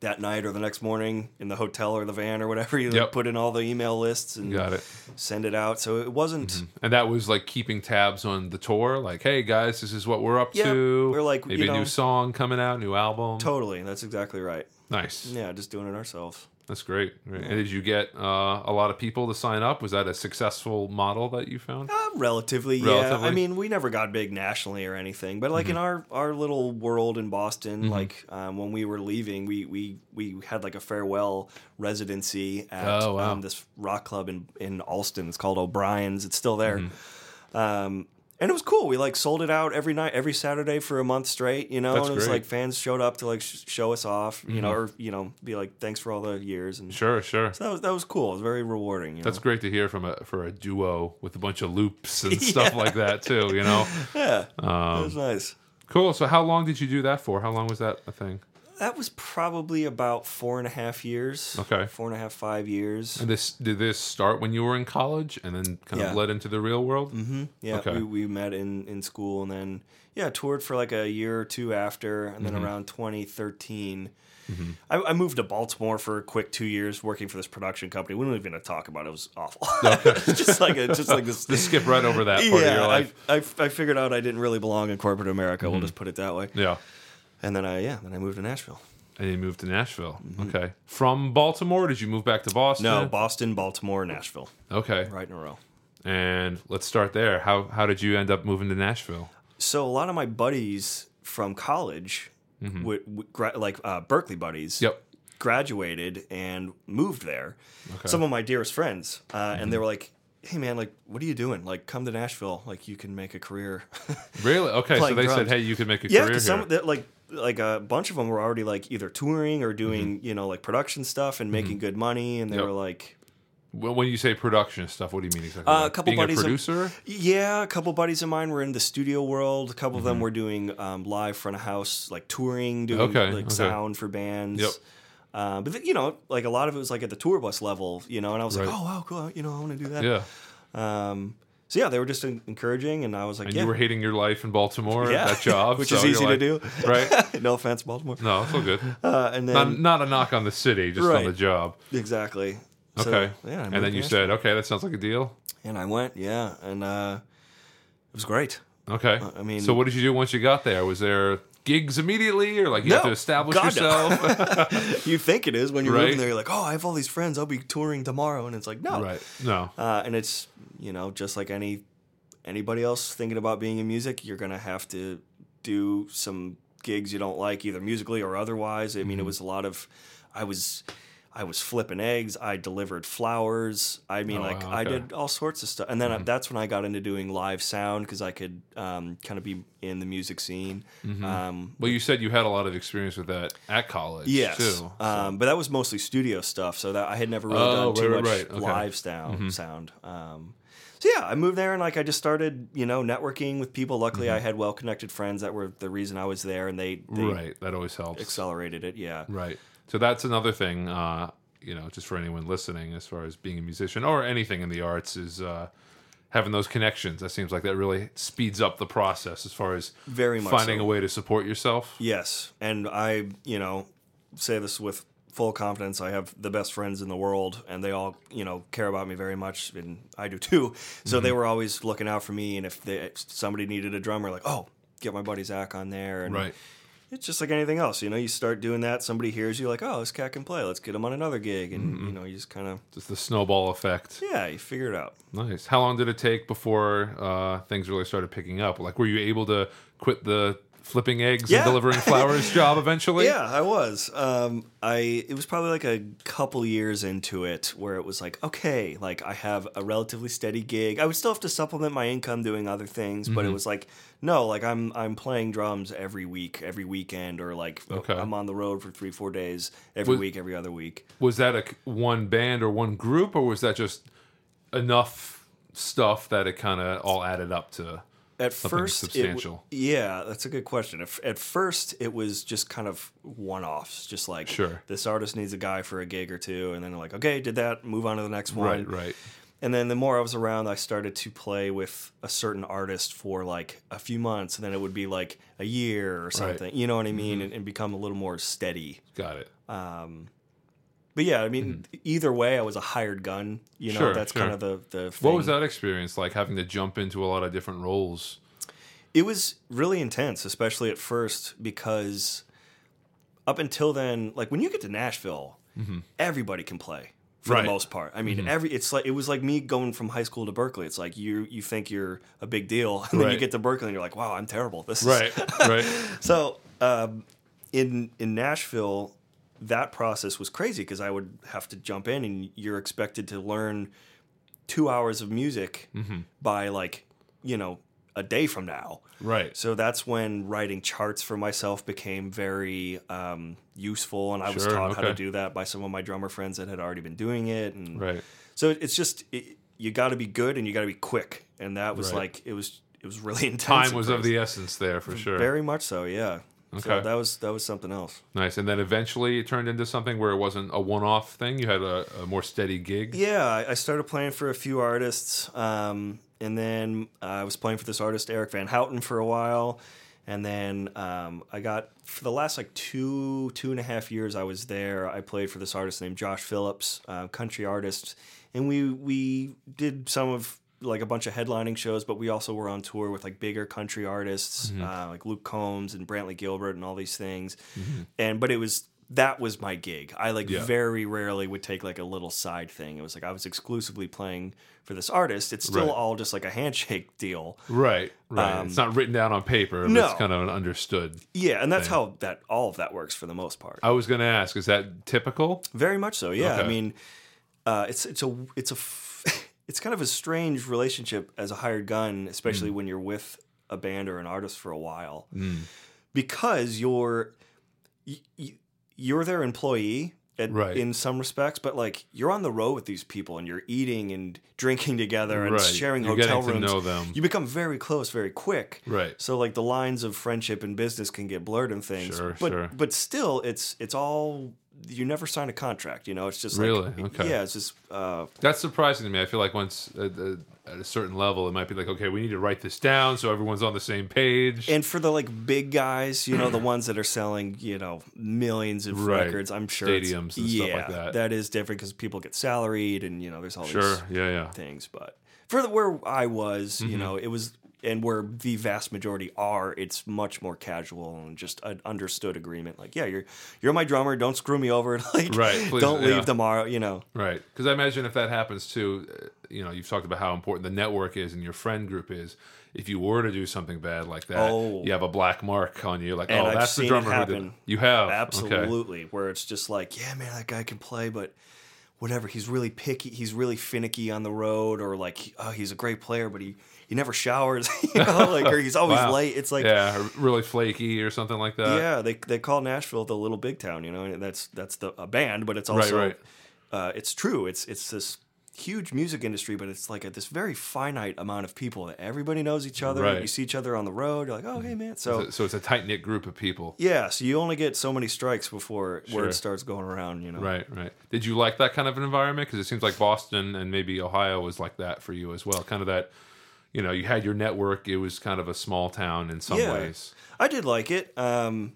S2: that night or the next morning in the hotel or the van or whatever. You
S1: Yep.
S2: put in all the email lists and
S1: Got it.
S2: send it out. So it wasn't.
S1: And that was like keeping tabs on the tour, like, hey guys, this is what we're up
S2: Yeah,
S1: to.
S2: we're like,
S1: maybe
S2: you
S1: a
S2: know-
S1: new song coming out, new album.
S2: Totally, that's exactly right.
S1: Nice.
S2: Yeah, just doing it ourselves.
S1: That's great. Great. And did you get uh, a lot of people to sign up? Was that a successful model that you found?
S2: Uh, relatively, yeah.
S1: Relatively? Mm-hmm.
S2: I mean, we never got big nationally or anything, but like in our our little world in Boston, like um, when we were leaving, we we we had like a farewell residency at
S1: Oh, wow.
S2: um, this rock club in in Allston. It's called O'Brien's. It's still there.
S1: Mm-hmm.
S2: Um, and it was cool. We like sold it out every night, every Saturday for a month straight. You know,
S1: That's
S2: and it was
S1: great.
S2: like fans showed up to like sh- show us off. You know, or you know, be like, thanks for all the years. And
S1: Sure, sure.
S2: that was that was cool. It was very rewarding. You
S1: That's
S2: know?
S1: great to hear from a for a duo with a bunch of loops and stuff like that too. You know,
S2: yeah,
S1: Um,
S2: it was nice.
S1: cool. So how long did you do that for? How long was that a thing?
S2: That was probably about four and a half years.
S1: Okay.
S2: Four and a half, five years.
S1: And this did this start when you were in college and then kind
S2: Yeah.
S1: of led into the real world?
S2: hmm Yeah,
S1: Okay.
S2: we, we met in, in school and then, yeah, toured for like a year or two after. And
S1: Mm-hmm.
S2: then around 2013, I, I moved to Baltimore for a quick two years working for this production company. We don't even have to talk about it. It was awful. Okay. just like a, just like this.
S1: Just skip right over that part of
S2: yeah,
S1: your
S2: I,
S1: life.
S2: I, I figured out I didn't really belong in corporate America.
S1: Mm-hmm.
S2: We'll just put it that way.
S1: yeah.
S2: And then I, yeah, then I moved to Nashville.
S1: And you moved to Nashville. Okay. From Baltimore, did you move back to Boston?
S2: Mm-hmm. No, Boston, Baltimore, Nashville,
S1: Okay.
S2: right in a row.
S1: And let's start there. How how did you end up moving to Nashville?
S2: So a lot of my buddies from college, would, would gra- like uh, Berklee buddies,
S1: Mm-hmm. Yep.
S2: graduated and moved there.
S1: Okay.
S2: Some of my dearest friends, uh, and
S1: Mm-hmm.
S2: they were like, "Hey man, like, what are you doing? Like, come to Nashville. Like, you can make a career."
S1: Really? Okay. So they said, hey, you can make a
S2: yeah,
S1: career
S2: that like like a bunch of them were already like either touring or doing you know like production stuff and making good money, and they
S1: Mm-hmm. Yep.
S2: were like.
S1: When when you say production stuff, what do you mean exactly?
S2: Uh, a couple
S1: being
S2: buddies
S1: a
S2: of-
S1: producer.
S2: Yeah, a couple buddies of mine were in the studio world. A couple of
S1: Mm-hmm.
S2: them were doing um, live front of house, like touring, doing
S1: Okay,
S2: like
S1: okay.
S2: sound for bands.
S1: Yep.
S2: Uh, but th- you know, like a lot of it was like at the tour bus level, you know, and I was like, oh wow, cool, you know, I want to do that.
S1: Yeah.
S2: Um, so yeah, they were just encouraging, and I was like,
S1: And
S2: yeah,
S1: you were hating your life in Baltimore,
S2: yeah,
S1: that job,
S2: which
S1: so
S2: is easy
S1: like-
S2: to do,
S1: right?
S2: no offense, Baltimore.
S1: No, it's all good.
S2: Uh, and then
S1: Not, not a knock on the city, just on the job.
S2: exactly. So,
S1: Okay.
S2: yeah,
S1: and then you said, okay, that sounds like a deal.
S2: and I went, yeah, and uh, it was great.
S1: Okay.
S2: I mean-
S1: so what did you do once you got there? Was there gigs immediately, or like you have to establish
S2: God, no.
S1: yourself?
S2: You think it is when you're
S1: Right.
S2: living there. You're like, oh, I have all these friends. I'll be touring tomorrow, and it's like, no,
S1: right. No.
S2: uh, and it's you know just like any anybody else thinking about being in music, you're gonna have to do some gigs you don't like, either musically or otherwise. I mean,
S1: Mm-hmm.
S2: it was a lot of, I was. I was flipping eggs. I delivered flowers. I mean,
S1: Oh,
S2: like
S1: wow,
S2: I did all sorts of stuff. And then I, that's when I got into doing live sound because I could um, kind of be in the music scene.
S1: Mm-hmm.
S2: Um,
S1: Well, you said you had a lot of experience with that at college,
S2: Yes,
S1: too.
S2: um, but that was mostly studio stuff. So that I had never really
S1: Oh,
S2: done too
S1: right,
S2: much
S1: right. Okay. Mm-hmm.
S2: live sound. Sound. Um, so yeah, I moved there and like I just started, you know, networking with people. Luckily, I had well connected friends that were the reason I was there, and they, they
S1: Mm-hmm. right, that always helps.
S2: accelerated it. Yeah.
S1: Right. So that's another thing, uh, you know, just for anyone listening, as far as being a musician or anything in the arts, is uh, having those connections. That seems like that really speeds up the process as far as
S2: Very much
S1: finding
S2: so.
S1: a way to support yourself.
S2: Yes, and I, you know, say this with full confidence. I have the best friends in the world, and they all, you know, care about me very much, and I do too. So
S1: Mm-hmm.
S2: they were always looking out for me, and if, they, if somebody needed a drummer, like, oh, get my buddy Zack on there, and
S1: Right.
S2: It's just like anything else. You know, you start doing that, somebody hears you, like, oh, this cat can play. Let's get him on another gig, and
S1: Mm-hmm.
S2: you know, you just kind of,
S1: Just the snowball effect.
S2: yeah, you figure it out.
S1: Nice. How long did it take before uh, things really started picking up? Like, were you able to quit the flipping eggs
S2: Yeah.
S1: and delivering flowers job eventually?
S2: Yeah, I was. Um, I it was probably like a couple years into it where it was like, okay, like I have a relatively steady gig. I would still have to supplement my income doing other things, but it was like, no, like I'm I'm playing drums every week, every weekend, or like
S1: Okay.
S2: I'm on the road for three, four days every
S1: Was-
S2: week, every other week.
S1: Was that a one band or one group, or was that just enough stuff that it kind of all added up to?
S2: At
S1: Something
S2: first, it w- yeah, that's a good question. At, at first, it was just kind of one-offs, just like
S1: Sure.
S2: this artist needs a guy for a gig or two, and then they're like, okay, did that, move on to the next one.
S1: Right, right.
S2: And then the more I was around, I started to play with a certain artist for like a few months, and then it would be like a year or something. You know what I mean? Mm-hmm. And, and become a little more steady.
S1: Got it.
S2: Um, But yeah, I mean, either way, I was a hired gun. You know,
S1: Mm-hmm. Sure,
S2: that's
S1: sure.
S2: kind of the the.
S1: What was that experience like having to jump into a lot of different roles?
S2: It was really intense, especially at first, because up until then, like when you get to Nashville, everybody can play for
S1: Mm-hmm. Right. Mm-hmm.
S2: the most part. I mean, every it's like it was like me going from high school to Berklee. It's like you you think you're a big deal, and then you get to Berklee and you're like, wow, I'm terrible. This is
S1: Right, right.
S2: So um, in in Nashville, that process was crazy because I would have to jump in, and you're expected to learn two hours of music
S1: Mm-hmm.
S2: by like you know a day from now.
S1: Right.
S2: So that's when writing charts for myself became very um, useful, and I was
S1: Sure,
S2: taught how to do that by some of my drummer friends that had already been doing it. And
S1: Right.
S2: so it's just it, you got to be good and you got to be quick, and that was
S1: Right.
S2: like it was it was really intense.
S1: Time was of the essence there for sure.
S2: very much so, yeah. So
S1: Okay.
S2: that was that was something else.
S1: nice. And then eventually it turned into something where it wasn't a one off thing. You had a, a more steady gig.
S2: Yeah, I, I started playing for a few artists, um, and then I was playing for this artist Eric Van Houten for a while, and then um, I got for the last like two two and a half years I was there. I played for this artist named Josh Phillips, uh, country artist, and we we did some of like a bunch of headlining shows, but we also were on tour with like bigger country artists uh, like Luke Combs and Brantley Gilbert and all these things, and but it was. That was my gig. I like
S1: Yeah.
S2: very rarely would take like a little side thing. It was like I was exclusively playing for this artist. It's still
S1: Right.
S2: all just like a handshake deal.
S1: Right. Right. it's not written down on paper.
S2: Um, no.
S1: It's kind of an understood.
S2: Yeah, and that's how that all of that works for the most part.
S1: I was going to ask, is that typical?
S2: Very much so. Yeah, I mean, uh, it's it's a it's a it's kind of a strange relationship as a hired gun,
S1: Mm.
S2: especially when you're with a band or an artist for a while, because you're you're their employee. At,
S1: Right.
S2: In some respects, but like you're on the road with these people and you're eating and drinking together and
S1: Right.
S2: sharing
S1: You're
S2: hotel rooms.
S1: know them.
S2: You become very close very quick.
S1: Right.
S2: So like the lines of friendship and business can get blurred and things.
S1: Sure,
S2: but
S1: sure.
S2: but still it's it's all you never sign a contract, you know. It's just
S1: Really?
S2: like
S1: Okay.
S2: yeah, it's just uh,
S1: That's surprising to me. I feel like once at, at at a certain level, it might be like, okay, we need to write this down so everyone's on the same page.
S2: and for the like big guys, you know, the ones that are selling, you know, millions of
S1: Right.
S2: records, I'm sure
S1: Stadiums and stuff
S2: yeah,
S1: like that.
S2: That is different because people get salaried and you know, there's all
S1: sure.
S2: these
S1: Yeah. Yeah.
S2: things. But for the, where I was,
S1: Mm-hmm.
S2: you know, it was and where the vast majority are, it's much more casual and just an understood agreement. Like, yeah, you're you're my drummer. Don't screw me over. Like,
S1: Right, please,
S2: don't leave
S1: yeah.
S2: tomorrow. You know.
S1: Right. Because I imagine if that happens too, uh, you know you've talked about how important the network is and your friend group is. If you were to do something bad like that,
S2: Oh.
S1: you have a black mark on you. Like,
S2: And
S1: oh,
S2: I've
S1: that's the drummer who did. it. You have Okay.
S2: Absolutely, where it's just like, yeah, man, that guy can play, but whatever. He's really picky. He's really finicky on the road, or like, oh, he's a great player, but he he never showers, you know, like, or he's always
S1: Wow.
S2: late. It's like, yeah.
S1: really flaky or something like that.
S2: Yeah, they they call Nashville the little big town, you know, and that's that's the a band, but it's also,
S1: right.
S2: Uh, it's true. It's it's this huge music industry, but it's like a, this very finite amount of people that everybody knows each other.
S1: Right.
S2: You see each other on the road. You're like, oh, hey, man. So.
S1: So, so it's a tight knit group of people.
S2: Yeah, so you only get so many strikes before
S1: Sure.
S2: word starts going around, you know.
S1: Right, right. Did you like that kind of an environment? Because it seems like Boston and maybe Ohio was like that for you as well. Kind of that, you know, you had your network. It was kind of a small town in some
S2: Yeah.
S1: ways.
S2: I did like it. Um,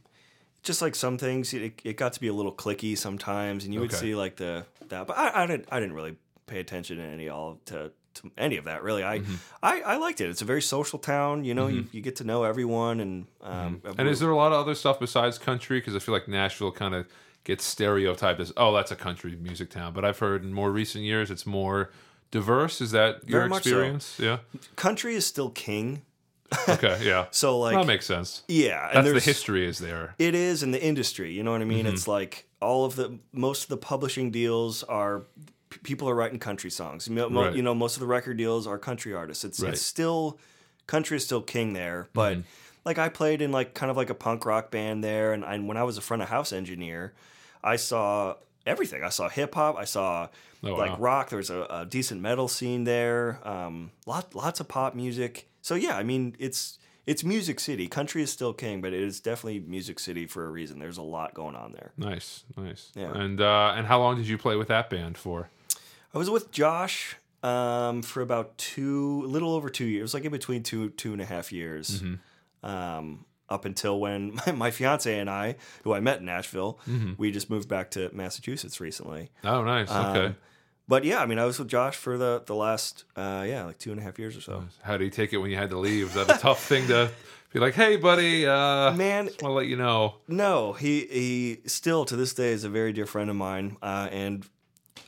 S2: just like some things, it, it got to be a little clicky sometimes, and you would
S1: Okay.
S2: see like the that. But I, I didn't. I didn't really pay attention to any all to, to any of that. Really, I,
S1: Mm-hmm.
S2: I I liked it. It's a very social town. You know, you, you get to know everyone, and um,
S1: Mm-hmm. And is there a lot of other stuff besides country? Because I feel like Nashville kind of gets stereotyped as, oh, that's a country music town. But I've heard in more recent years it's more diverse. Is that your
S2: Very much so.
S1: experience? Yeah.
S2: country is still king.
S1: Okay. Yeah.
S2: So like,
S1: that makes sense.
S2: yeah, and
S1: That's the history is there.
S2: It is in the industry. You know what I mean?
S1: Mm-hmm.
S2: It's like all of the most of the publishing deals are people are writing country songs. You know, mo-
S1: Right.
S2: you know, most of the record deals are country artists. It's
S1: Right. Mm-hmm.
S2: it's still country is still king there, but like I played in like kind of like a punk rock band there, and I, when I was a front of house engineer, I saw everything. I saw hip hop. I saw
S1: Oh,
S2: like
S1: wow.
S2: rock. There was a, a decent metal scene there. Um, lot lots of pop music. So yeah, I mean it's it's Music City. Country is still king, but it is definitely Music City for a reason. There's a lot going on there.
S1: Nice, nice.
S2: Yeah.
S1: And uh, and how long did you play with that band for?
S2: I was with Josh um, for about two, a little over two years, like in between two two and a half years.
S1: Mm-hmm.
S2: Um, up until when my, my fiance and I, who I met in Nashville,
S1: Mm-hmm.
S2: we just moved back to Massachusetts recently.
S1: Oh, nice. Okay.
S2: But yeah, I mean, I was with Josh for the the last uh, yeah, like two and a half years or so.
S1: How did you take it when you had to leave? Was that a tough thing to be like, hey, buddy, uh,
S2: Man,
S1: just want to let you know?
S2: No, he he still to this day is a very dear friend of mine, uh, and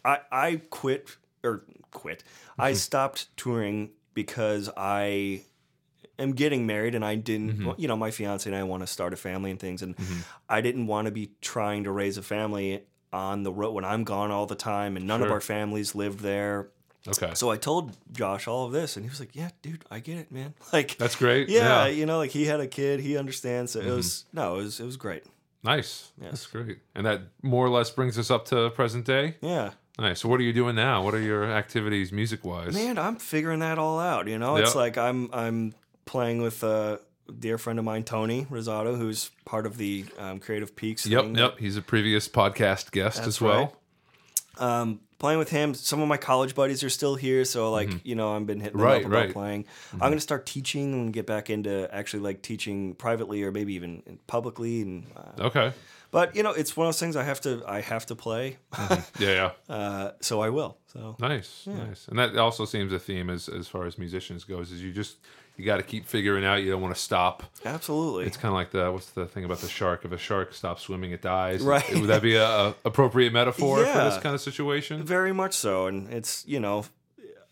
S2: I I quit or quit. I stopped touring because I am getting married, and I didn't. well, You know, my fiance and I want to start a family and things, and I didn't want to be trying to raise a family on the road when I'm gone all the time, and none of our families lived there.
S1: Okay.
S2: So I told Josh all of this, and he was like, "Yeah, dude, I get it, man. Like,
S1: That's great.
S2: yeah,
S1: Yeah. Mm-hmm.
S2: you know, like he had a kid, he understands. So it was no, it was it was great.
S1: Nice. That's great. And that more or less brings us up to present day.
S2: Yeah.
S1: Nice. So what are you doing now? What are your activities music wise?
S2: Man, I'm figuring that all out. You know, it's like I'm I'm playing with a dear friend of mine, Tony Rosado, who's part of the um, Creative Peaks.
S1: Yep,
S2: thing.
S1: yep. He's a previous podcast guest
S2: That's
S1: as well.
S2: right. Um, playing with him. Some of my college buddies are still here, so like you know, I've been hitting
S1: Mm-hmm. Right,
S2: up about
S1: right. Mm-hmm.
S2: playing. I'm gonna start teaching and get back into actually like teaching privately or maybe even publicly. And uh,
S1: Okay.
S2: but you know, it's one of those things I have to I have to play,
S1: Yeah, yeah.
S2: uh, so I will. So
S1: Nice, nice. And that also seems a theme as as far as musicians goes. Is you just you got to keep figuring out. You don't want to stop.
S2: absolutely.
S1: It's kind of like the what's the thing about the shark? If a shark stops swimming, it dies.
S2: Right.
S1: Would that be a, a appropriate metaphor for this kind of situation?
S2: Very much so, and it's you know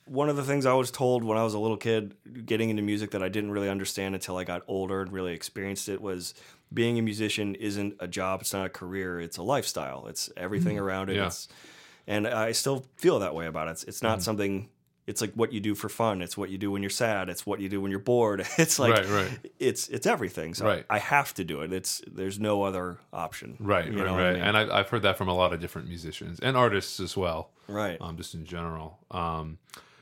S2: one of the things I was told when I was a little kid, getting into music that I didn't really understand until I got older and really experienced it was being a musician isn't a job, it's not a career, it's a lifestyle. It's everything around it.
S1: Yeah.
S2: It's, and I still feel that way about it. It's, it's not
S1: Mm.
S2: something. It's like what you do for fun. It's what you do when you're sad. It's what you do when you're bored. It's like
S1: Right, right.
S2: it's it's everything. So
S1: Right.
S2: I have to do it. It's there's no other option.
S1: Right, right,
S2: what I
S1: right.
S2: mean?
S1: And I, I've heard that from a lot of different musicians and artists as well.
S2: Right.
S1: um, just in general. Um,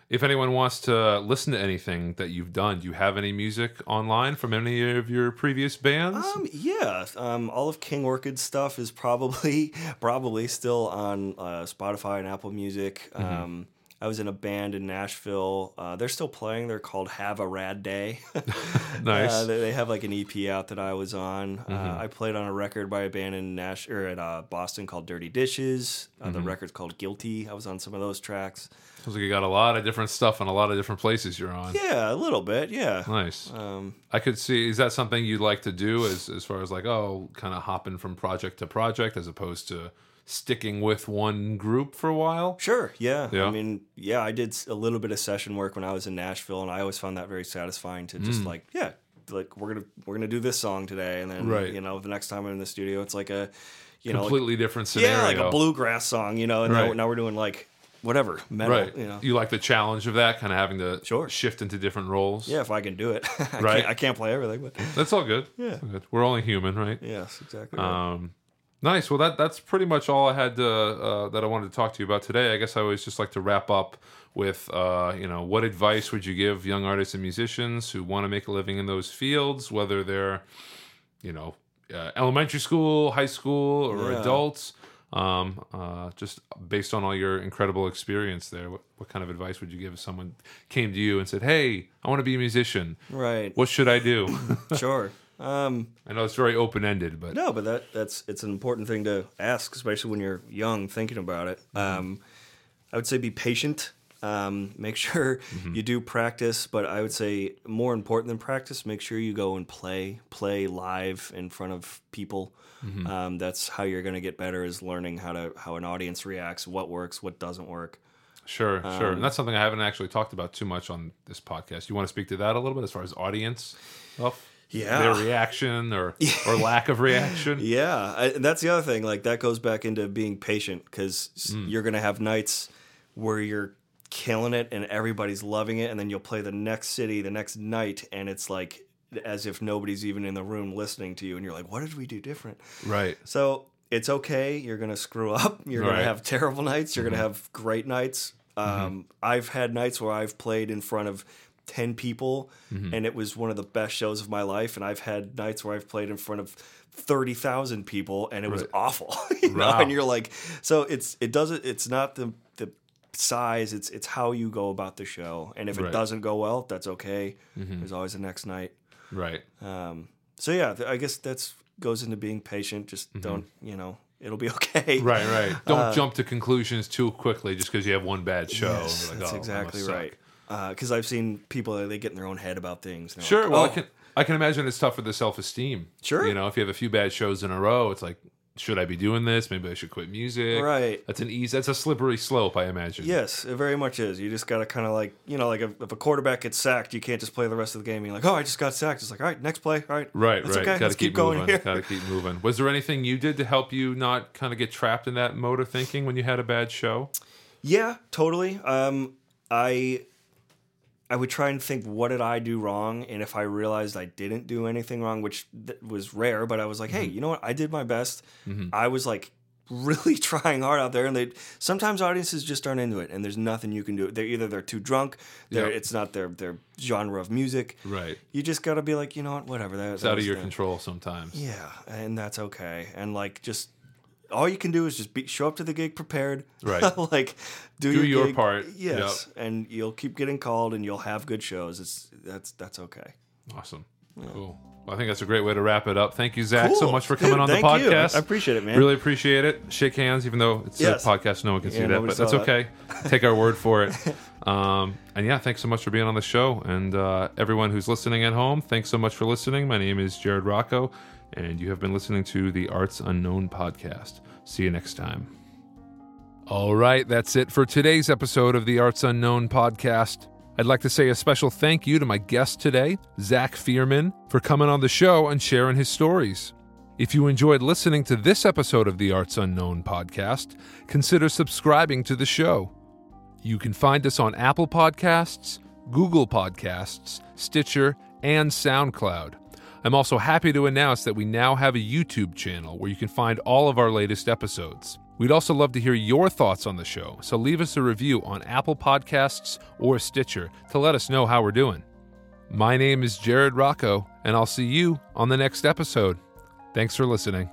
S1: if anyone wants to listen to anything that you've done, do you have any music online from any of your previous bands?
S2: Um, yeah, um, all of King Orchid's stuff is probably probably still on uh, Spotify and Apple Music.
S1: Mm-hmm.
S2: Um, I was in a band in Nashville. Uh, they're still playing. They're called Have a Rad Day.
S1: Nice. Mm-hmm.
S2: Uh, they, they have like an EP out that I was on. Uh, I played on a record by a band in Nash or in uh, Boston called Dirty Dishes. Uh,
S1: Mm-hmm.
S2: The record's called Guilty. I was on some of those tracks.
S1: Sounds like you got a lot of different stuff and a lot of different places you're on.
S2: Yeah, a little bit. Yeah.
S1: Nice.
S2: Um,
S1: I could see. Is that something you'd like to do, as as far as like, oh, kind of hopping from project to project, as opposed to sticking with one group for a while.
S2: Sure. Yeah.
S1: Yeah.
S2: I mean, yeah, I did a little bit of session work when I was in Nashville, and I always found that very satisfying to
S1: Mm.
S2: just like, yeah, like we're gonna we're gonna do this song today, and then
S1: Right.
S2: you know the next time I'm in the studio, it's like a you know like-
S1: Completely different scenario.
S2: yeah like a bluegrass song, you know, and now,
S1: Right.
S2: now we're doing like whatever metal,
S1: Right.
S2: you know.
S1: You like the challenge of that, kind of having to
S2: Sure.
S1: shift into different roles.
S2: Yeah, if I can do it, I
S1: Right.
S2: Can't, I can't play everything, but
S1: That's all good.
S2: Yeah.
S1: All good. We're only human, right?
S2: yes, exactly. right.
S1: Um, nice. Well, that that's pretty much all I had to, uh, that I wanted to talk to you about today. I guess I always just like to wrap up with, uh, you know, what advice would you give young artists and musicians who want to make a living in those fields, whether they're, you know, uh, elementary school, high school, or
S2: Yeah.
S1: adults? Um, uh, just based on all your incredible experience there, what, what kind of advice would you give if someone came to you and said, "Hey, I want to be a musician.
S2: right.
S1: What should I do?"
S2: sure. Um,
S1: I know it's very open ended, but
S2: No, but that that's it's an important thing to ask, especially when you're young, thinking about it. Um, I would say be patient. Um, make sure you do practice, but I would say more important than practice, make sure you go and play, play live in front of people. Um, that's how you're going to get better is learning how to how an audience reacts, what works, what doesn't work.
S1: Sure, sure.
S2: Um,
S1: And that's something I haven't actually talked about too much on this podcast. You want to speak to that a little bit as far as audience stuff?
S2: Yeah.
S1: Their reaction or or lack of reaction?
S2: Yeah, I, and that's the other thing. Like that goes back into being patient because mm. you're gonna have nights where you're killing it and everybody's loving it, and then you'll play the next city the next night, and it's like as if nobody's even in the room listening to you, and you're like, "What did we do different?"
S1: Right.
S2: So it's okay. You're gonna screw up. You're
S1: Right.
S2: gonna have terrible nights. You're gonna mm-hmm. have great nights. Mm-hmm. Um, I've had nights where I've played in front of ten people, and it was one of the best shows of my life. And I've had nights where I've played in front of thirty thousand people, and it was awful. you know? And you're like, so it's it doesn't. It's not the the size. It's it's how you go about the show. And if
S1: Right.
S2: it doesn't go well, that's okay. There's always the next night.
S1: Right.
S2: Um, so yeah, th- I guess that's goes into being patient. Just don't, you know, it'll be okay.
S1: Mm-hmm. Right, right. Don't
S2: Uh,
S1: jump to conclusions too quickly just because you have one bad show.
S2: Yes,
S1: like,
S2: that's
S1: "Oh,
S2: exactly right. Because I've seen people they get in their own head about things.
S1: Sure.
S2: like,
S1: Well,
S2: "Oh,
S1: I can I can imagine it's tough for the self esteem.
S2: Sure.
S1: You know, if you have a few bad shows in a row, it's like, should I be doing this? Maybe I should quit music.
S2: Right.
S1: That's an easy. That's a slippery slope, I imagine.
S2: Yes, it very much is. You just got to kind of like, you know, like if, if a quarterback gets sacked, you can't just play the rest of the game. You're like, oh, I just got sacked. It's like, all right, next play. All right.
S1: Right,
S2: That's
S1: right.
S2: okay.
S1: Gotta
S2: Let's
S1: keep,
S2: keep going
S1: moving.
S2: here.
S1: Gotta keep moving. Was there anything you did to help you not kind of get trapped in that mode of thinking when you had a bad show?
S2: Yeah, totally. Um, I I would try and think what did I do wrong, and if I realized I didn't do anything wrong, which th- was rare, but I was like, hey,
S1: Mm-hmm.
S2: you know what? I did my best. I was like really trying hard out there, and they sometimes audiences just aren't into it, and there's nothing you can do. They're either they're too drunk, they're,
S1: Yeah.
S2: it's not their their genre of music.
S1: Right.
S2: You just got to be like, you know what? Whatever. That,
S1: It's
S2: that
S1: out of your control sometimes.
S2: Yeah, and that's okay. And like just all you can do is just be, show up to the gig prepared.
S1: Right.
S2: like do,
S1: Do
S2: your,
S1: your
S2: gig.
S1: part.
S2: Yes, and you'll keep getting called, and you'll have good shows. It's that's that's okay.
S1: Awesome. Cool. Well, I think that's a great way to wrap it up. Thank you, Zack, so much for
S2: Dude,
S1: coming on the
S2: thank you.
S1: podcast.
S2: I appreciate it, man.
S1: Really appreciate it. Shake hands, even though it's
S2: Yes.
S1: a podcast, no one can see that, but that's
S2: that.
S1: okay. Take our word for it. Um, and yeah, thanks so much for being on the show. And uh, everyone who's listening at home, thanks so much for listening. My name is Jared Rocco, and you have been listening to the Arts Unknown podcast. See you next time. All right, that's it for today's episode of the Arts Unknown podcast. I'd like to say a special thank you to my guest today, Zack Fierman, for coming on the show and sharing his stories. If you enjoyed listening to this episode of the Arts Unknown podcast, consider subscribing to the show. You can find us on Apple Podcasts, Google Podcasts, Stitcher, and SoundCloud. I'm also happy to announce that we now have a YouTube channel where you can find all of our latest episodes. We'd also love to hear your thoughts on the show, so leave us a review on Apple Podcasts or Stitcher to let us know how we're doing. My name is Jared Rocco, and I'll see you on the next episode. Thanks for listening.